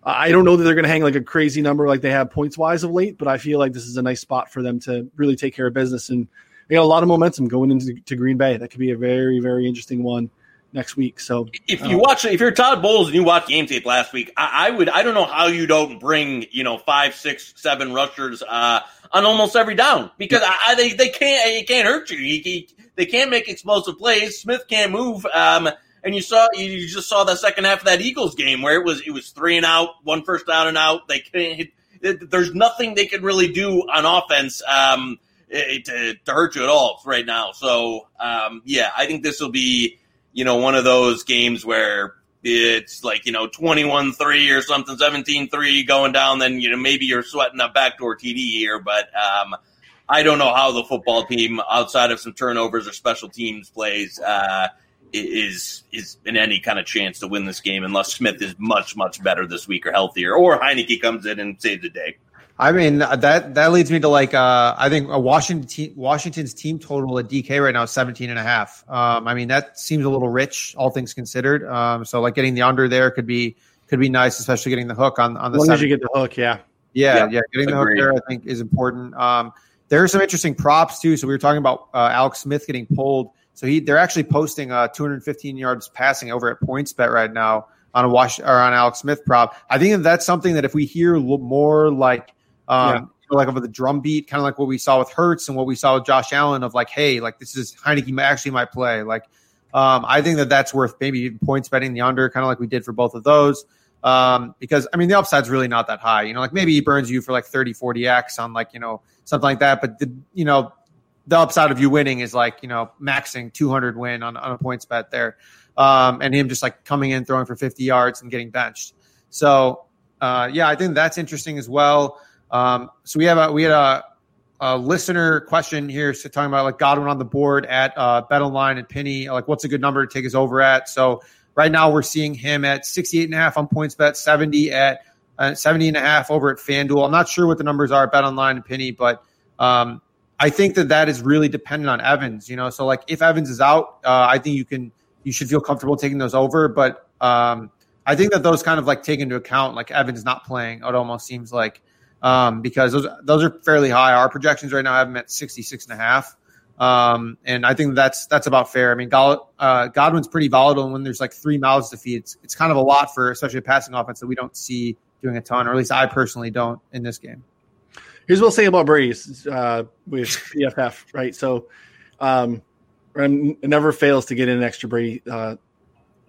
Speaker 1: I don't know that they're going to hang like a crazy number like they have points wise of late, but I feel like this is a nice spot for them to really take care of business and you know a lot of momentum going into to Green Bay. That could be a very very interesting one next week. So
Speaker 2: if you uh, watch, if you're Todd Bowles and you watch game tape last week, I, I, would, I don't know how you don't bring, you know, five, six, seven rushers, uh, on almost every down because I, I, they, they can't, it can't hurt you. He, he, they can't make explosive plays. Smith can't move. Um, and you saw, you just saw the second half of that Eagles game where it was, it was three and out, one first down and out. They can't, there's nothing they can really do on offense. Um, to, to hurt you at all right now. So, um, yeah, I think this will be, you know, one of those games where it's like, you know, 21 3 or something, 17 3 going down, then, you know, maybe you're sweating a backdoor TD here. But um, I don't know how the football team, outside of some turnovers or special teams plays, uh, is is in any kind of chance to win this game unless Smith is much much better this week or healthier, or Heinicke comes in and saves the day.
Speaker 3: I mean that that leads me to like uh, I think a Washington te- Washington's team total at DK right now is 17 and a half. Um, I mean that seems a little rich, all things considered. Um, so like getting the under there could be could be nice, especially getting the hook on on the.
Speaker 1: As long as you get the hook, yeah,
Speaker 3: yeah, yeah, yeah getting Agreed. the hook there I think is important. Um, there are some interesting props too. So we were talking about uh, Alex Smith getting pulled. So he they're actually posting uh, 215 yards passing over at PointsBet right now on a wash or on Alex Smith prop. I think that's something that if we hear more like um, yeah. like over the drum beat, kind of like what we saw with Hurts and what we saw with Josh Allen of like, hey, like this is Heinicke actually might play. Like, um, I think that that's worth maybe even points betting the under, kind of like we did for both of those. Um, because I mean, the upside's really not that high. You know, like maybe he burns you for like 30, 40 X on like, you know, something like that. But the, you know, the upside of you winning is like, you know, maxing 200 win on, on a points bet there. Um, and him just like coming in, throwing for 50 yards and getting benched. So, uh, yeah, I think that's interesting as well. Um, so we have a we had a, a listener question here so talking about like Godwin on the board at uh, Bet Online and Pinny. Like, what's a good number to take us over at? So right now we're seeing him at 68 and a half on PointsBet, 70 at uh, 70 and a half over at FanDuel. I'm not sure what the numbers are at Bet Online and Pinny, but um, I think that that is really dependent on Evans. You know, so like if Evans is out, uh, I think you can you should feel comfortable taking those over, but um, I think that those kind of like take into account like Evans not playing. It almost seems like um, because those those are fairly high. Our projections right now have them at 66 and a half. Um, and I think that's that's about fair. I mean, uh, Godwin's pretty volatile, and when there's like three mouths to feed, it's, it's kind of a lot for especially a passing offense that we don't see doing a ton, or at least I personally don't in this game.
Speaker 1: Here's what I'll say about Brady's uh, with PFF, right? So, um, never fails to get in an extra Brady uh,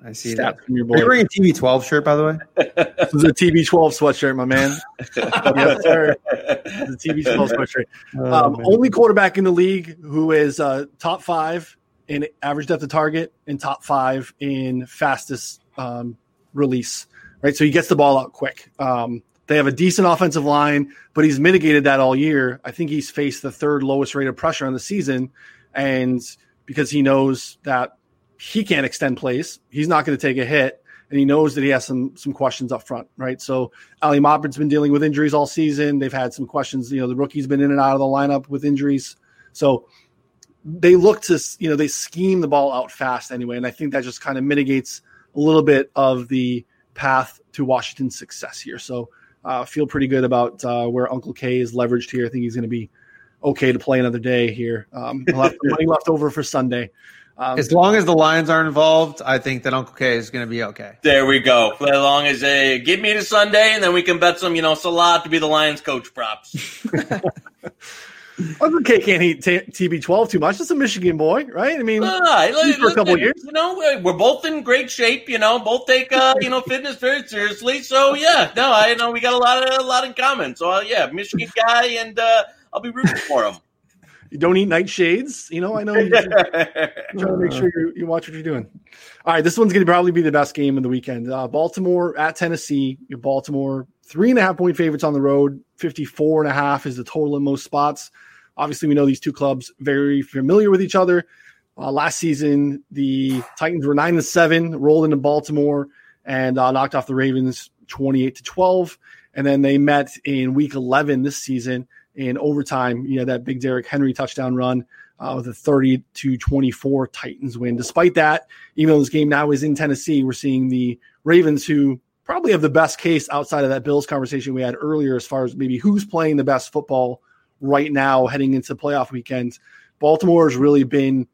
Speaker 3: I see that. From your boy. Are you wearing a TB12 shirt, by the way?
Speaker 1: this is a TB12 sweatshirt, my man. (laughs) yes, sir. The TB12 (laughs) sweatshirt. Oh, um, only quarterback in the league who is uh, top five in average depth of target and top five in fastest um, release. Right, so he gets the ball out quick. Um, they have a decent offensive line, but he's mitigated that all year. I think he's faced the third lowest rate of pressure on the season, and because he knows that he can't extend plays. He's not going to take a hit, and he knows that he has some some questions up front, right? So Ali Marpet's been dealing with injuries all season. They've had some questions. You know, the rookie's been in and out of the lineup with injuries. So they look to you know they scheme the ball out fast anyway, and I think that just kind of mitigates a little bit of the path to Washington's success here. So uh, feel pretty good about uh, where Uncle K is leveraged here. I think he's going to be okay to play another day here. Um, he'll have (laughs) money left over for Sunday.
Speaker 3: Um, as long as the Lions aren't involved, I think that Uncle K is going to be okay.
Speaker 2: There we go. As long as they give me to Sunday, and then we can bet some, you know, Saleh to be the Lions coach props. (laughs)
Speaker 1: Uncle K can't eat t- TB12 too much. That's a Michigan boy, right? I mean, uh, for a couple years.
Speaker 2: You know, we're both in great shape. You know, both take uh, you know fitness very seriously. So yeah, no, I know we got a lot of a lot in common. So uh, yeah, Michigan guy, and uh, I'll be rooting for him
Speaker 1: you don't eat nightshades. You know, I know you're (laughs) trying to make sure you, you watch what you're doing. All right, this one's going to probably be the best game of the weekend. Uh, Baltimore at Tennessee. Baltimore three and a half point favorites on the road. 54 and a half is the total in most spots. Obviously, we know these two clubs very familiar with each other. Uh, last season, the Titans were nine and seven, rolled into Baltimore and uh, knocked off the Ravens 28 to 12. And then they met in week 11 this season in overtime. You know, that big Derrick Henry touchdown run uh, with a 30 to 24 Titans win. Despite that, even though this game now is in Tennessee, we're seeing the Ravens who probably have the best case outside of that Bills conversation we had earlier as far as maybe who's playing the best football right now heading into playoff weekends. Baltimore has really been,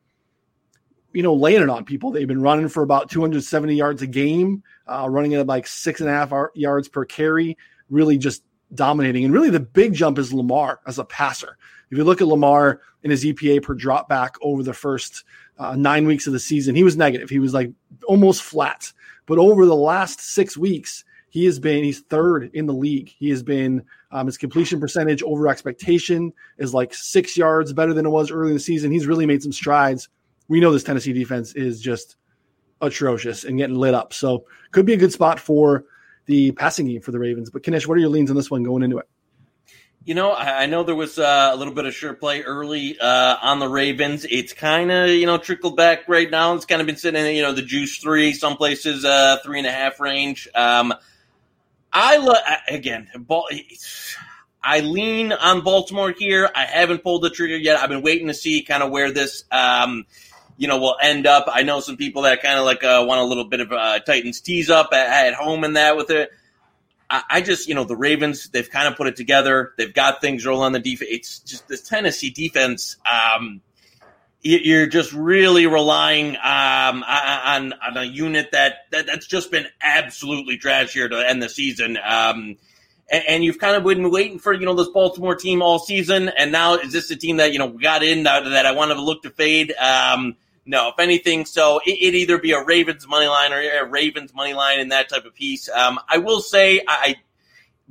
Speaker 1: you know, laying it on people. They've been running for about 270 yards a game, uh, running at like six and a half yards per carry, really just dominating. And really, the big jump is Lamar as a passer. If you look at Lamar in his EPA per drop back over the first uh, nine weeks of the season, he was negative. He was like almost flat. But over the last six weeks, he has been he's third in the league. He has been um, his completion percentage over expectation is like six yards better than it was early in the season. He's really made some strides. We know this Tennessee defense is just atrocious and getting lit up. So could be a good spot for the passing game for the Ravens. But Knish, what are your leans on this one going into it?
Speaker 2: You know, I, know there was uh, a little bit of sure play early uh, on the Ravens. It's kind of you know trickled back right now. It's kind of been sitting in you know the juice three, some places uh, three and a half range. Um, I lo- again, I lean on Baltimore here. I haven't pulled the trigger yet. I've been waiting to see kind of where this. Um, you know, will end up. I know some people that kind of like uh, want a little bit of uh, Titans tease up at, at home and that with it. I, I, just, you know, the Ravens, they've kind of put it together. They've got things rolling on the defense. It's just the Tennessee defense. Um, you're just really relying um, on on a unit that, that that's just been absolutely trash here to end the season. Um, and, and, you've kind of been waiting for you know this Baltimore team all season, and now is this a team that you know got in that, that I wanted to look to fade? Um, no, if anything, so it, would either be a Ravens money line or a Ravens money line in that type of piece. Um, I will say I, I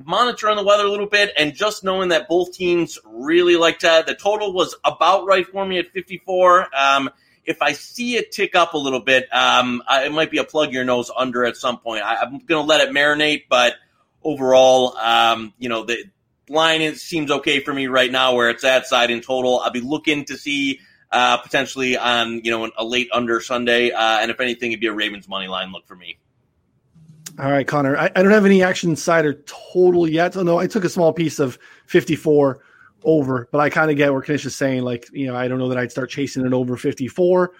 Speaker 2: monitor on the weather a little bit, and just knowing that both teams really like to, the total was about right for me at 54. Um, if I see it tick up a little bit, um, it might be a plug your nose under at some point. I, am going to let it marinate, but overall, um, you know, the line is, seems okay for me right now where it's at side in total. I'll be looking to see uh, potentially on you know a late under Sunday, uh, and if anything, it'd be a Ravens money line look for me.
Speaker 1: All right, Connor. I, I don't have any action side or total yet. Oh, no, I took a small piece of 54 over, but I kind of get where Knish is saying. Like, you know, I don't know that I'd start chasing it over 54.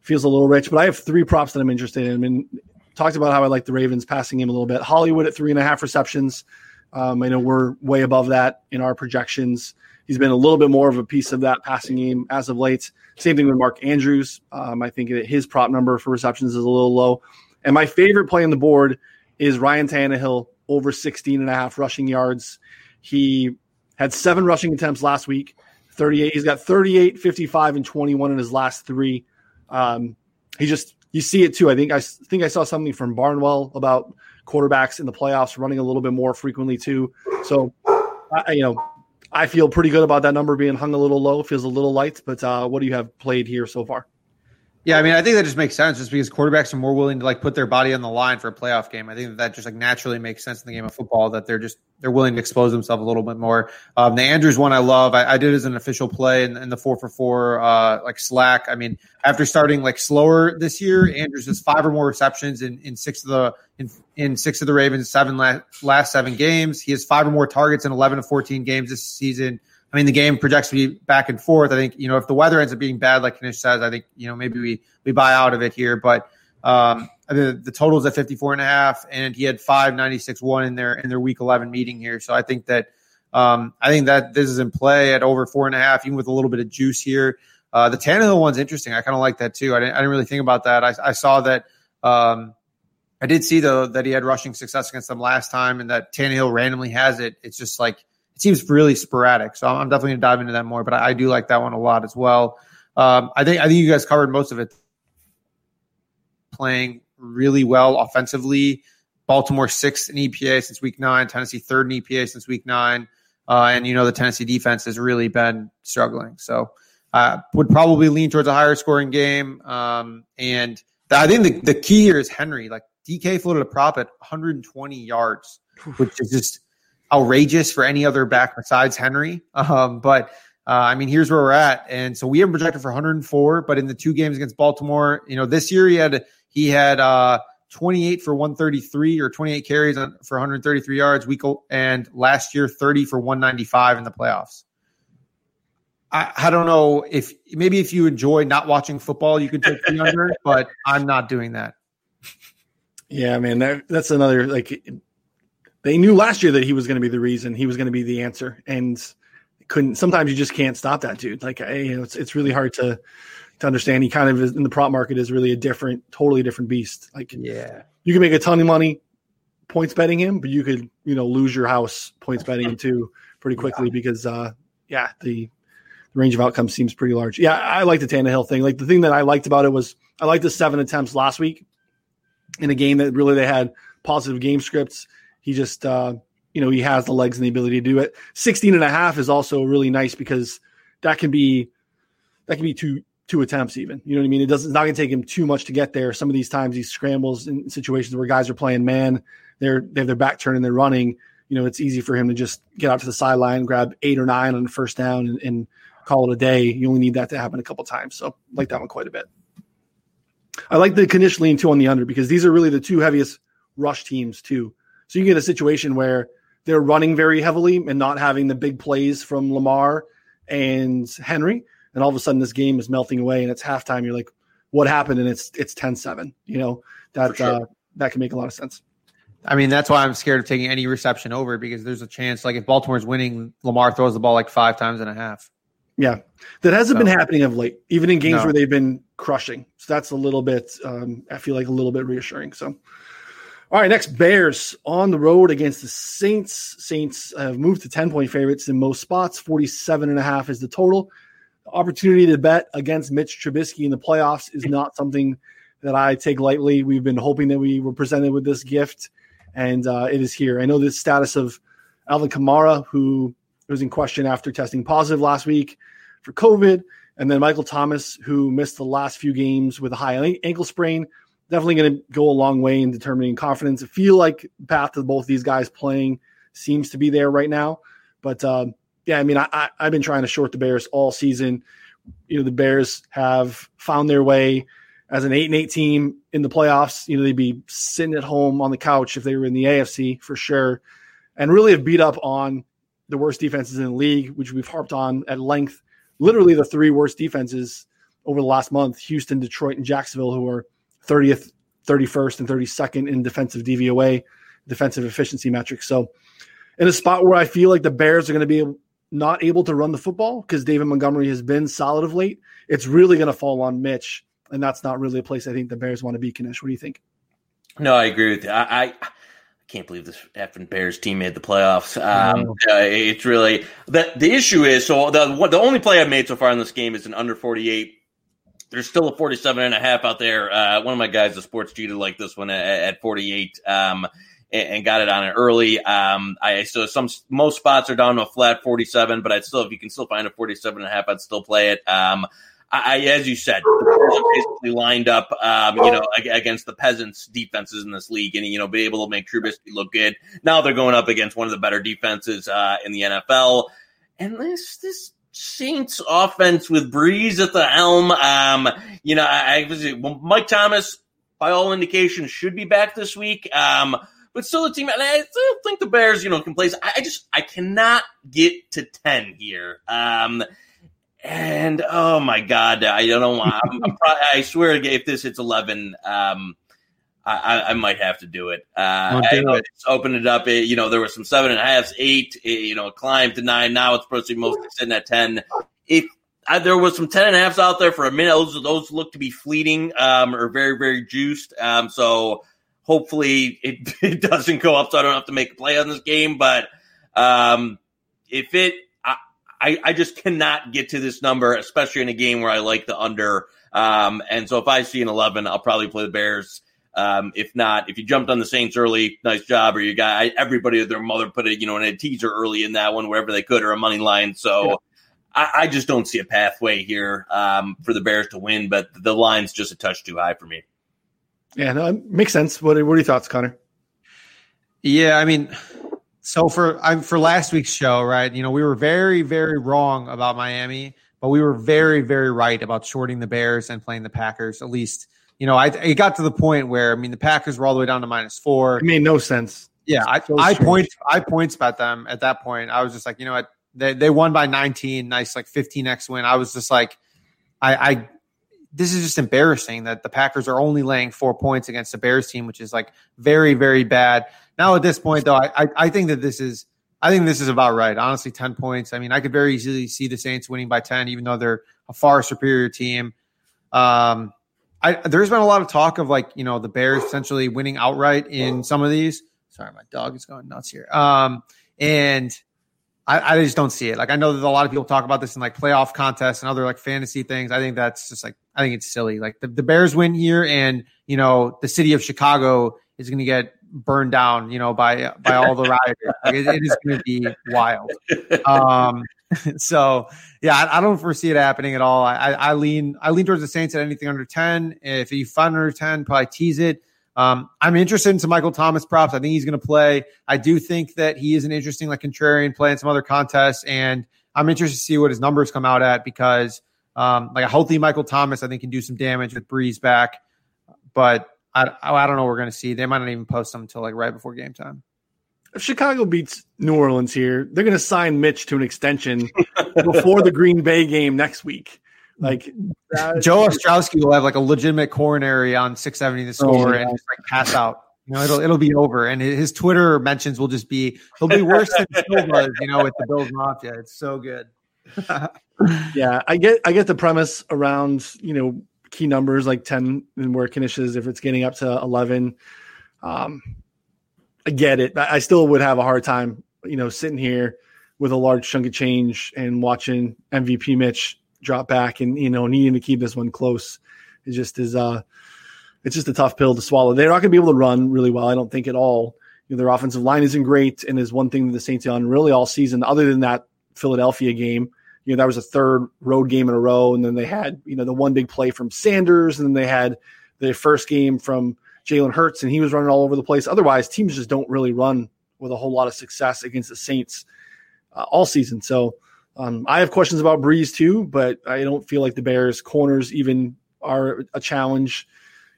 Speaker 1: Feels a little rich, but I have three props that I'm interested in. I mean, talked about how I like the Ravens passing game a little bit. Hollywood at three and a half receptions. Um, I know we're way above that in our projections. He's been a little bit more of a piece of that passing game as of late. Same thing with Mark Andrews. Um, I think that his prop number for receptions is a little low. And my favorite play on the board is Ryan Tannehill over 16 and a half rushing yards. He had seven rushing attempts last week, 38. He's got 38, 55, and 21 in his last three. Um, he just, you see it too. I think I think I saw something from Barnwell about quarterbacks in the playoffs running a little bit more frequently too. So, I, you know, I feel pretty good about that number being hung a little low. Feels a little light, but uh, what do you have played here so far?
Speaker 3: Yeah, I mean, I think that just makes sense, just because quarterbacks are more willing to like put their body on the line for a playoff game. I think that, that just like naturally makes sense in the game of football that they're just they're willing to expose themselves a little bit more. Um, the Andrews one I love. I, I did as an official play in, in the four for four uh, like Slack. I mean, after starting like slower this year, Andrews has five or more receptions in, in six of the in, in six of the Ravens seven last, last seven games. He has five or more targets in eleven to fourteen games this season. I mean, the game projects to be back and forth. I think, you know, if the weather ends up being bad, like Knish says, I think, you know, maybe we, we buy out of it here. But um, the, the total's at 54 and a half, and he had 596-1 in their in their week 11 meeting here. So I think that um, I think that this is in play at over four and a half, even with a little bit of juice here. Uh, the Tannehill one's interesting. I kind of like that too. I didn't, I didn't really think about that. I, I saw that. Um, I did see though that he had rushing success against them last time, and that Tannehill randomly has it. It's just like seems really sporadic. So I'm definitely gonna dive into that more, but I, I do like that one a lot as well. Um, I think I think you guys covered most of it. Playing really well offensively. Baltimore sixth in EPA since week nine. Tennessee third in EPA since week nine. Uh, and you know the Tennessee defense has really been struggling. So uh, would probably lean towards a higher scoring game. Um, and I think the, the key here is Henry. Like DK floated a prop at 120 yards, which is just outrageous for any other back besides Henry. Um, but uh, I mean, here's where we're at, and so we have projected for 104. But in the two games against Baltimore, you know, this year he had he had uh, 28 for 133 or 28 carries on, for 133 yards week, and last year 30 for 195 in the playoffs. I, I don't know if maybe if you enjoy not watching football, you can take the under, (laughs) but I'm not doing that.
Speaker 1: Yeah, man, that, that's another like they knew last year that he was going to be the reason he was going to be the answer and couldn't sometimes you just can't stop that dude. Like you know, it's it's really hard to to understand. He kind of is in the prop market is really a different totally different beast. Like
Speaker 3: yeah.
Speaker 1: you can make a ton of money points betting him but you could you know lose your house points betting him too pretty quickly yeah. because uh yeah the the range of outcomes seems pretty large. Yeah i like the Tannehill thing. Like the thing that i liked about it was i liked the seven attempts last week in a game that really they had positive game scripts he just, uh, you know, he has the legs and the ability to do it. 16 and a half is also really nice because that can be, that can be two, two attempts even. You know what I mean? It doesn't it's not going to take him too much to get there. Some of these times he scrambles in situations where guys are playing man, they're they have their back turned and they're running. You know, it's easy for him to just get out to the sideline, grab eight or nine on the first down, and, and call it a day. You only need that to happen a couple times. So I like that one quite a bit. I like the lean too on the under because these are really the two heaviest rush teams too. So you get a situation where they're running very heavily and not having the big plays from Lamar and Henry. And all of a sudden this game is melting away and it's halftime. You're like, what happened? And it's it's 10-7. You know, that sure. uh, that can make a lot of sense.
Speaker 3: I mean, that's why I'm scared of taking any reception over because there's a chance like if Baltimore's winning, Lamar throws the ball like five times and a half.
Speaker 1: Yeah, that hasn't so, been happening of late, even in games no. where they've been crushing. So that's a little bit, um, I feel like a little bit reassuring. So, all right, next Bears on the road against the Saints. Saints have moved to 10 point favorites in most spots. 47 and a half is the total. Opportunity to bet against Mitch Trubisky in the playoffs is not something that I take lightly. We've been hoping that we were presented with this gift, and uh, it is here. I know the status of Alvin Kamara, who was in question after testing positive last week for COVID. And then Michael Thomas, who missed the last few games with a high ankle sprain, definitely going to go a long way in determining confidence. I feel like path to both these guys playing seems to be there right now. But um, yeah, I mean, I, I, I've been trying to short the Bears all season. You know, the Bears have found their way as an eight and eight team in the playoffs. You know, they'd be sitting at home on the couch if they were in the AFC for sure, and really have beat up on the worst defenses in the league, which we've harped on at length. Literally the three worst defenses over the last month Houston, Detroit, and Jacksonville, who are 30th, 31st, and 32nd in defensive DVOA, defensive efficiency metrics. So, in a spot where I feel like the Bears are going to be not able to run the football because David Montgomery has been solid of late, it's really going to fall on Mitch. And that's not really a place I think the Bears want to be, Knish. What do you think?
Speaker 2: No, I agree with you. I, I can't believe this effing Bears team made the playoffs. Um, uh, it's really the the issue is so the the only play I've made so far in this game is an under forty eight. There's still a 47 and a half out there. Uh, one of my guys, the sports cheated like this one at, at 48, um, and, and, got it on it early. Um, I so some most spots are down to a flat 47, but I'd still if you can still find a 47 and a half, I'd still play it. Um, I, as you said, basically lined up, um, you know, against the peasants' defenses in this league, and you know, be able to make Trubisky look good. Now they're going up against one of the better defenses uh, in the NFL, and this this Saints offense with Brees at the helm. Um, you know, I, I Mike Thomas, by all indications, should be back this week. Um, but still, the team, and I still think the Bears, you know, can play. I, I just, I cannot get to ten here. Um, and oh my god, I don't know. I'm, I'm probably, I swear, if this hits eleven, um, I, I, might have to do it. Uh, I know it. open it up. It, you know, there were some seven and a half, eight. It, you know, climbed to nine. Now it's supposed to be mostly sitting at ten. If there was some ten and a halfs out there for a minute, those those look to be fleeting um, or very very juiced. Um, so hopefully it, (laughs) it doesn't go up, so I don't have to make a play on this game. But um, if it I, I just cannot get to this number, especially in a game where I like the under. Um, and so if I see an 11, I'll probably play the Bears. Um, if not, if you jumped on the Saints early, nice job. Or you got everybody, their mother put it, you know, in a teaser early in that one, wherever they could, or a money line. So yeah. I, I, just don't see a pathway here um, for the Bears to win. But the line's just a touch too high for me.
Speaker 1: Yeah, no, it makes sense. What, what are your thoughts, Connor?
Speaker 3: Yeah, I mean, so for I'm for last week's show, right? You know, we were very, very wrong about Miami, but we were very, very right about shorting the Bears and playing the Packers. At least, you know, I it got to the point where I mean, the Packers were all the way down to minus four.
Speaker 1: It made no sense.
Speaker 3: Yeah, I, so I point I points about them at that point. I was just like, you know what, they they won by 19, nice like 15x win. I was just like, I, I this is just embarrassing that the Packers are only laying four points against the Bears team, which is like very, very bad. Now at this point, though, I, I, I think that this is I think this is about right. Honestly, ten points. I mean, I could very easily see the Saints winning by ten, even though they're a far superior team. Um, I, there's been a lot of talk of like you know the Bears essentially winning outright in some of these. Sorry, my dog is going nuts here. Um, and I, I just don't see it. Like I know that a lot of people talk about this in like playoff contests and other like fantasy things. I think that's just like I think it's silly. Like the, the Bears win here, and you know the city of Chicago is going to get burned down, you know, by by all the rioters. Like it, it is going to be wild. Um, (laughs) so yeah, I, I, don't foresee it happening at all. I, I, lean I lean towards the Saints at anything under ten. If you find under ten, probably tease it. Um, I'm interested in some Michael Thomas props. I think he's going to play. I do think that he is an interesting like contrarian play in some other contests, and I'm interested to see what his numbers come out at because um, like a healthy Michael Thomas, I think can do some damage with Brees back, but I I don't know what we're going to see. They might not even post them until like right before game time
Speaker 1: if Chicago beats New Orleans here, they're going to sign Mitch to an extension before the Green Bay game next week. Like
Speaker 3: Joe Ostrowski will have like a legitimate coronary on 670 to score oh, and just like pass out. You know, it'll it'll be over, and his Twitter mentions will just be he'll be worse than (laughs) Silva, you know, with the Bills Mafia. It's so good. (laughs)
Speaker 1: yeah, I get I get the premise around you know key numbers like 10 and where Knish is if it's getting up to 11. Um, I get it. I still would have a hard time, you know, sitting here with a large chunk of change and watching MVP Mitch drop back and you know needing to keep this one close. It just is uh it's just a tough pill to swallow. They're not going to be able to run really well, I don't think at all. You know, their offensive line isn't great, and is one thing that the Saints done really all season. Other than that Philadelphia game, you know, that was a third road game in a row, and then they had you know the one big play from Sanders, and then they had the first game from Jalen Hurts, and he was running all over the place. Otherwise, teams just don't really run with a whole lot of success against the Saints uh, all season. So um, I have questions about Brees too, but I don't feel like the Bears corners even are a challenge.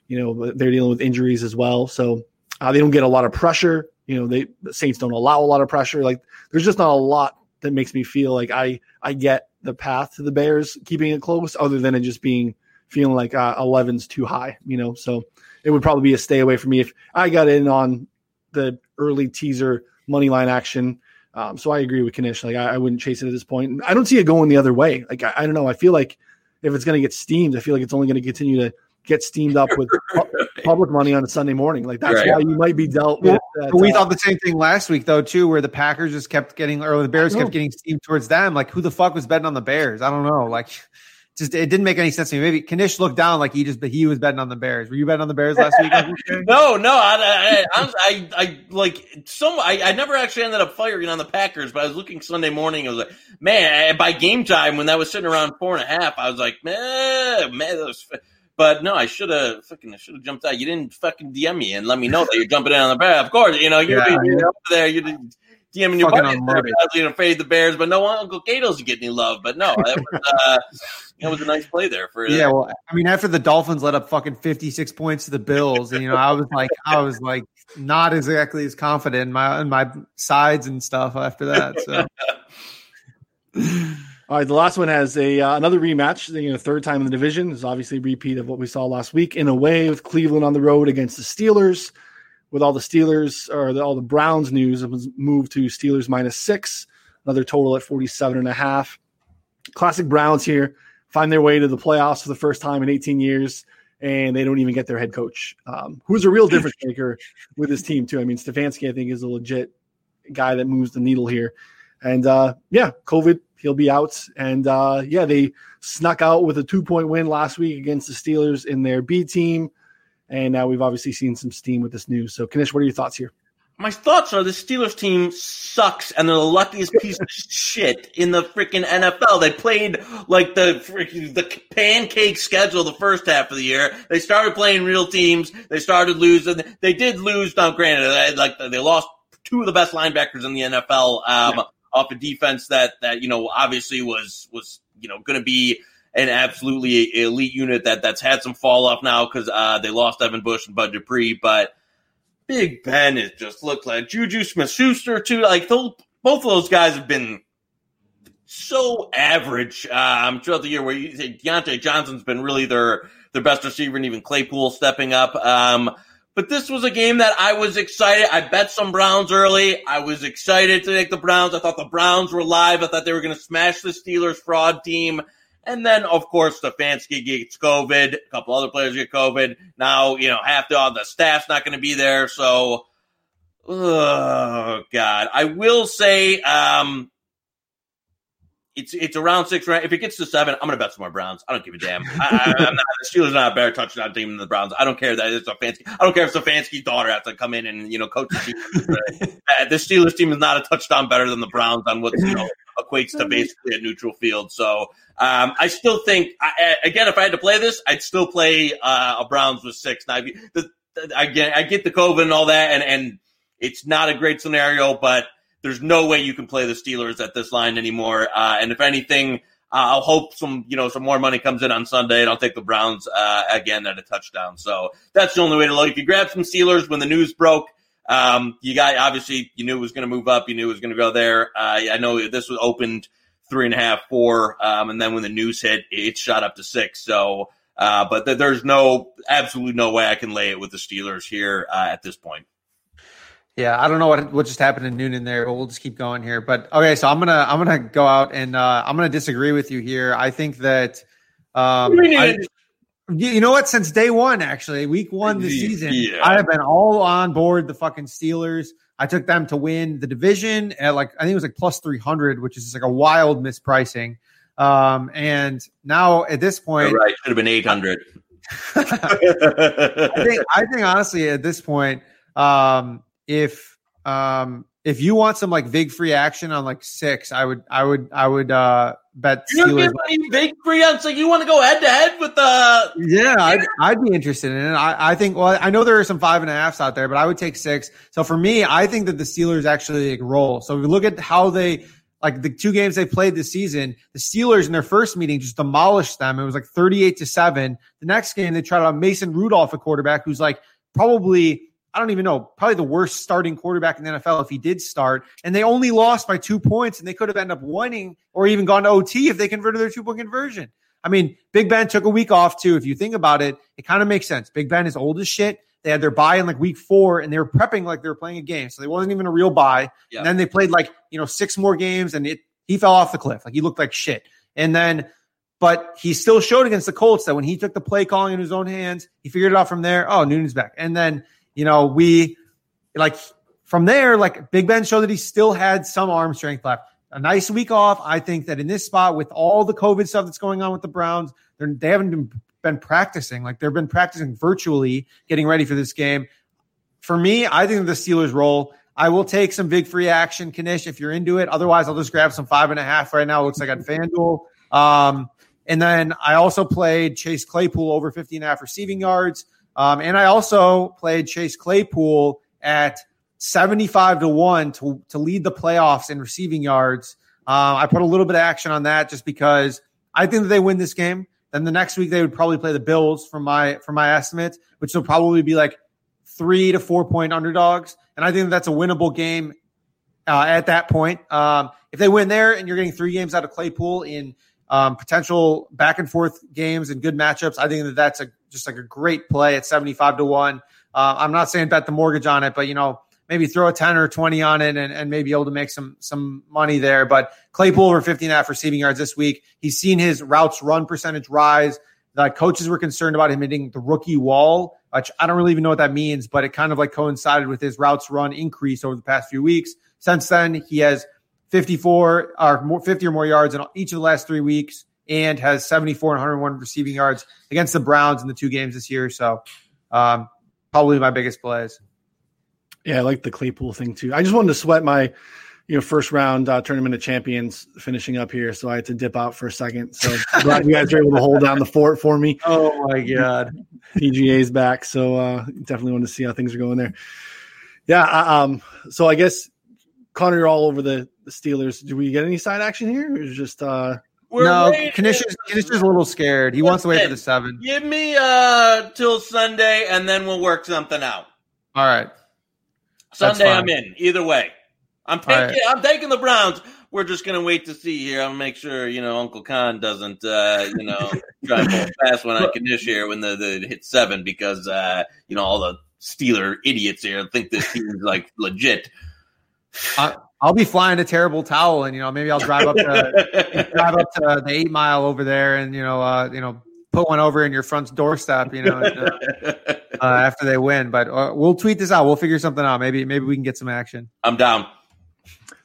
Speaker 1: You know, they're dealing with injuries as well, so uh, they don't get a lot of pressure. You know, they the Saints don't allow a lot of pressure. Like there's just not a lot that makes me feel like I I get the path to the Bears keeping it close, other than it just being feeling like uh, 11's too high. You know, so it would probably be a stay away for me if I got in on the early teaser money line action. Um, so I agree with Knish. Like I, I, wouldn't chase it at this point. I don't see it going the other way. Like I, I don't know. I feel like if it's going to get steamed, I feel like it's only going to continue to get steamed up with (laughs) public money on a Sunday morning. Like that's right. why you might be dealt with.
Speaker 3: That, we uh, thought the same thing last week though too, where the Packers just kept getting or the Bears kept getting steamed towards them. Like who the fuck was betting on the Bears? I don't know. Like just it didn't make any sense to me. Maybe Knish looked down like he just but he was betting on the Bears. Were you betting on the Bears last week? (laughs)
Speaker 2: no, no, I, I, I, I, like some. I, I never actually ended up firing on the Packers, but I was looking Sunday morning. I was like, man, by game time when that was sitting around four and a half, I was like, man, man, that was. But no, I should have fucking I should have jumped out. You didn't fucking DM me and let me know that you're jumping in on the Bears. Of course, you know you're, yeah, you're yeah. there. You didn't DMing your buddies you know, fade the Bears, but no Uncle Gato's get any love. But no, that was uh, (laughs) that was a nice play there for
Speaker 3: yeah. Well, I mean, after the Dolphins let up fucking fifty six points to the Bills, and you know, I was like, I was like not exactly as confident in my in my sides and stuff after that. So. (laughs)
Speaker 1: All right, the last one has a uh, another rematch. You know, third time in the division is obviously a repeat of what we saw last week in a way with Cleveland on the road against the Steelers with all the Steelers or the, all the Browns news, it was moved to Steelers minus six, another total at 47 and a half. Classic Browns here find their way to the playoffs for the first time in 18 years, and they don't even get their head coach, um, who's a real difference (laughs) maker with his team, too. I mean, Stefanski, I think, is a legit guy that moves the needle here. And uh, yeah, COVID, he'll be out. And uh, yeah, they snuck out with a two point win last week against the Steelers in their B team. And now we've obviously seen some steam with this news. So, Knish, what are your thoughts here?
Speaker 2: My thoughts are the Steelers team sucks and they're the luckiest (laughs) piece of shit in the freaking NFL. They played like the freaking the pancake schedule the first half of the year. They started playing real teams. They started losing. They did lose. Now, granted, like they lost two of the best linebackers in the NFL um, yeah. off a defense that that you know obviously was was you know going to be an absolutely elite unit that that's had some fall off now because uh, they lost Devin Bush and Bud Dupree, but Big Ben has just looked like Juju Smith Schuster too. Like both of those guys have been so average um, throughout the year. Where you say Diontae Johnson's been really their their best receiver, and even Claypool stepping up. Um, but this was a game that I was excited. I bet some Browns early. I was excited to take the Browns. I thought the Browns were live. I thought they were going to smash the Steelers fraud team. And then, of course, Stefanski gets COVID. A couple other players get COVID. Now, you know, half the, the staff's not going to be there. So, oh, God. I will say, um, it's it's around six right. If it gets to seven, I'm gonna bet some more Browns. I don't give a damn. (laughs) I, am not the Steelers not a better touchdown team than the Browns. I don't care that it's a Stefanski. I don't care if Stefanski's daughter has to come in and you know coach the team. (laughs) the Steelers team is not a touchdown better than the Browns on what you know equates to basically a neutral field. So um, I still think, I, again, if I had to play this, I'd still play uh, a Browns with six. Now, the, the, I get, I get the COVID and all that, and, and it's not a great scenario, but there's no way you can play the Steelers at this line anymore. Uh, and if anything, I'll hope some, you know, some more money comes in on Sunday, and I'll take the Browns uh, again at a touchdown. So that's the only way to look. If you grab some Steelers when the news broke, um, you got obviously you knew it was going to move up, you knew it was going to go there. Uh, I know this was opened three and a half, four, um, and then when the news hit, it shot up to six. So, uh, but th- there's no absolutely no way I can lay it with the Steelers here uh, at this point.
Speaker 3: Yeah, I don't know what what just happened in Noonan there, but we'll just keep going here. But okay, so I'm gonna I'm gonna go out and uh, I'm gonna disagree with you here. I think that um, I, you know what? Since day one, actually, week one this season, yeah. I have been all on board the fucking Steelers. I took them to win the division at like I think it was like plus three hundred, which is just like a wild mispricing. Um, and now at this point,
Speaker 2: You're right, should have been eight hundred. (laughs)
Speaker 3: I think I think honestly at this point, um, if um if you want some like vig free action on like six, I would I would I would uh bet
Speaker 2: you don't get any vig free on so you want to go head to head with the uh,
Speaker 3: Yeah, I'd, I'd be interested in it. I, I think well I know there are some five and a halfs out there, but I would take six. So for me, I think that the Steelers actually like, roll. So if you look at how they like the two games they played this season, the Steelers in their first meeting just demolished them. It was like 38 to 7. The next game they tried out Mason Rudolph, a quarterback who's like probably I don't even know, probably the worst starting quarterback in the NFL if he did start. And they only lost by two points and they could have ended up winning or even gone to OT if they converted their two point conversion. I mean, Big Ben took a week off too. If you think about it, it kind of makes sense. Big Ben is old as shit. They had their bye in like week four and they were prepping like they were playing a game. So they wasn't even a real bye. Yeah. And then they played like, you know, six more games and it, he fell off the cliff. Like he looked like shit. And then, but he still showed against the Colts that when he took the play calling in his own hands, he figured it out from there. Oh, Noonan's back. And then you know, we like from there, like Big Ben showed that he still had some arm strength left. A nice week off. I think that in this spot with all the COVID stuff that's going on with the Browns, they're, haven't been, been practicing. Like they've been practicing virtually, getting ready for this game. For me, I think the Steelers roll. I will take some big free action, Knish, if you're into it. Otherwise, I'll just grab some five and a half right now. It looks like on FanDuel. Um, and then I also played Chase Claypool over 50 and a half receiving yards. Um, and I also played Chase Claypool at 75 to 1 to, to lead the playoffs in receiving yards. Uh, I put a little bit of action on that just because I think that they win this game. Then the next week they would probably play the Bills from my from my estimate, which will probably be like three to four point underdogs. And I think that's a winnable game uh, at that point. Um, if they win there and you're getting three games out of Claypool in um, potential back and forth games and good matchups, I think that that's a just like a great play at 75 to 1. Uh, I'm not saying bet the mortgage on it, but you know, maybe throw a 10 or 20 on it and, and maybe able to make some some money there. But Claypool over 50 and a half receiving yards this week. He's seen his routes run percentage rise. The coaches were concerned about him hitting the rookie wall, which I don't really even know what that means, but it kind of like coincided with his routes run increase over the past few weeks. Since then, he has 54 or more, 50 or more yards in each of the last three weeks and has 74 and 101 receiving yards against the Browns in the two games this year. So, um, probably my biggest plays.
Speaker 1: Yeah, I like the Claypool thing too. I just wanted to sweat my, you know, first round uh, tournament of champions finishing up here, so I had to dip out for a second. So glad you guys were able to hold down the fort for me. (laughs)
Speaker 3: Oh my god,
Speaker 1: PGA's back, so uh, definitely want to see how things are going there. Yeah, um, so I guess Connor, you're all over the, the Steelers. Do we get any side action here, or just uh?
Speaker 3: We're no, Knish's, Knish's a little scared. He wants to wait for the seven.
Speaker 2: Give me uh till Sunday, and then we'll work something out.
Speaker 3: All right.
Speaker 2: Sunday, I'm in. Either way, I'm taking. Right. I'm taking the Browns. We're just gonna wait to see here. I'll make sure you know Uncle Khan doesn't uh, you know try and pull fast when I Kanish here when the, the hit seven because uh, you know all the Steeler idiots here think this team is like legit.
Speaker 3: Uh, I'll be flying a terrible towel, and you know maybe I'll drive up to (laughs) drive up to the eight mile over there, and you know uh, you know put one over in your front doorstep, you know, and, uh, uh, after they win. But uh, we'll tweet this out. We'll figure something out. Maybe maybe we can get some action.
Speaker 2: I'm down.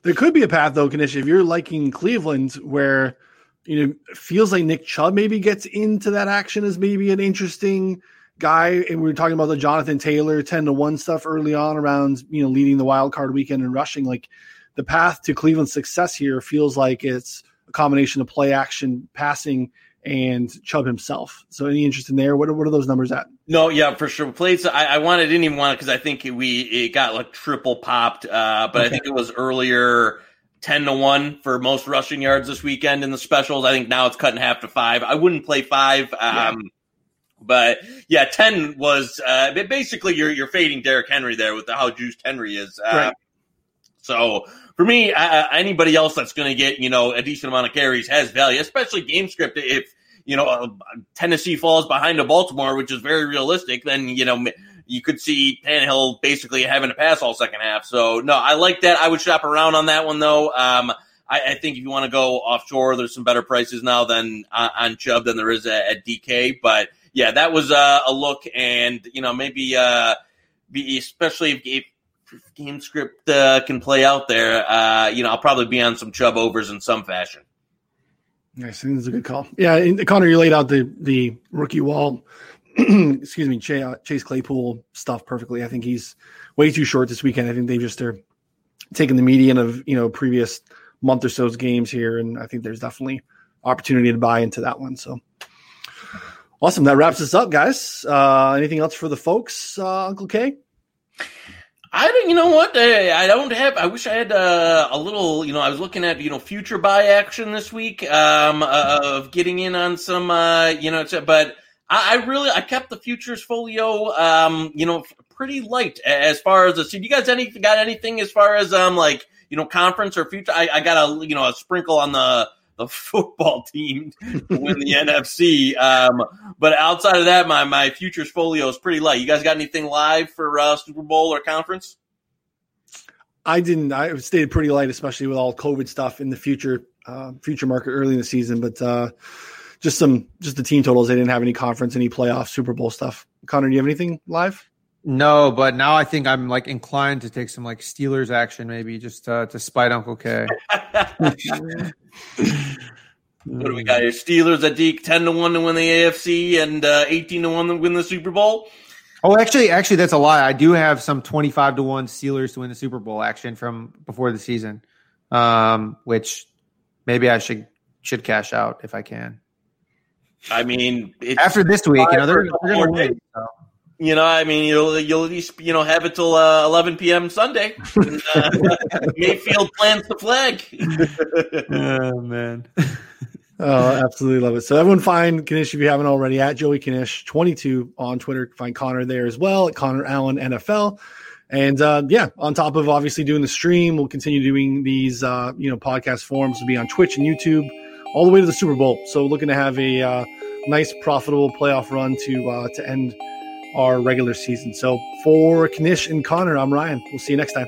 Speaker 1: There could be a path though, Knish, if you're liking Cleveland, where you know feels like Nick Chubb maybe gets into that action as maybe an interesting guy. And we were talking about the Jonathan Taylor ten to one stuff early on around you know leading the wild card weekend and rushing like the path to Cleveland's success here feels like it's a combination of play action, passing, and Chubb himself. So any interest in there? What are, what are those numbers at?
Speaker 2: No, yeah, for sure. Plays. I, I wanted didn't even want it because I think we it got like triple popped, uh, but okay. I think it was earlier. 10 to 1 for most rushing yards this weekend in the specials. I think now it's cut in half to 5. I wouldn't play 5. Um, yeah. But yeah, 10 was uh, basically you're, you're fading Derrick Henry there with the, how juiced Henry is. Uh, right. So for me, uh, anybody else that's going to get, you know, a decent amount of carries has value, especially game script. If you know, uh, Tennessee falls behind to Baltimore, which is very realistic, then, you know, you could see Tannehill basically having to pass all second half. So, no, I like that. I would shop around on that one, though. Um, I, I, think if you want to go offshore, there's some better prices now than uh, on Chubb than there is at, at DK. But yeah, that was uh, a look, and you know maybe uh, especially if, if game script uh, can play out there, uh, you know I'll probably be on some Chubb overs in some fashion.
Speaker 1: Nice. That's a good call. Yeah, Connor, you laid out the the rookie wall. (clears throat) excuse me, Chase Claypool stuff perfectly. I think he's way too short this weekend. I think they just are taking the median of you know previous month or so's games here, and I think there's definitely opportunity to buy into that one. So awesome. That wraps us up, guys. Uh, anything else for the folks, uh, Uncle K?
Speaker 2: I don't, you know what? I, I don't have. I wish I had uh, a little. You know, I was looking at you know future buy action this week um, uh, of getting in on some. Uh, you know, but I, I, really I kept the futures folio. Um, you know, pretty light as far as the. So you guys any got anything as far as um like you know conference or future? I, I got a you know a sprinkle on the the (laughs) football team to win the NFC. Um, but outside of that, my my futures folio is pretty light. You guys got anything live for uh, Super Bowl or conference?
Speaker 1: I didn't. I stayed pretty light, especially with all COVID stuff in the future uh, future market early in the season. But uh, just some just the team totals. They didn't have any conference, any playoff, Super Bowl stuff. Connor, do you have anything live?
Speaker 3: No, but now I think I'm like inclined to take some like Steelers action, maybe just uh, to spite Uncle K. (laughs)
Speaker 2: what do we got here? Steelers at DK, ten to one to win the AFC and uh, eighteen to one to win the Super Bowl.
Speaker 3: Oh, actually, actually, that's a lie. I do have some twenty-five to one Steelers to win the Super Bowl action from before the season, um, which maybe I should should cash out if I can.
Speaker 2: I mean,
Speaker 3: after this week, you know, they're, they're going to win. So.
Speaker 2: You know, I mean, you'll you'll at least you know have it till uh, 11 p.m. Sunday. (laughs) And, uh, Mayfield plants the flag.
Speaker 3: oh man. (laughs)
Speaker 1: oh, absolutely love it. So everyone find Knish if you haven't already at Joey Knish 22 on Twitter. Find Connor there as well at Connor Allen NFL. And uh, yeah, on top of obviously doing the stream, we'll continue doing these uh, you know podcast forums. Will be on Twitch and YouTube all the way to the Super Bowl. So looking to have a uh, nice profitable playoff run to uh, to end our regular season. So for Knish and Connor, I'm Ryan. We'll see you next time.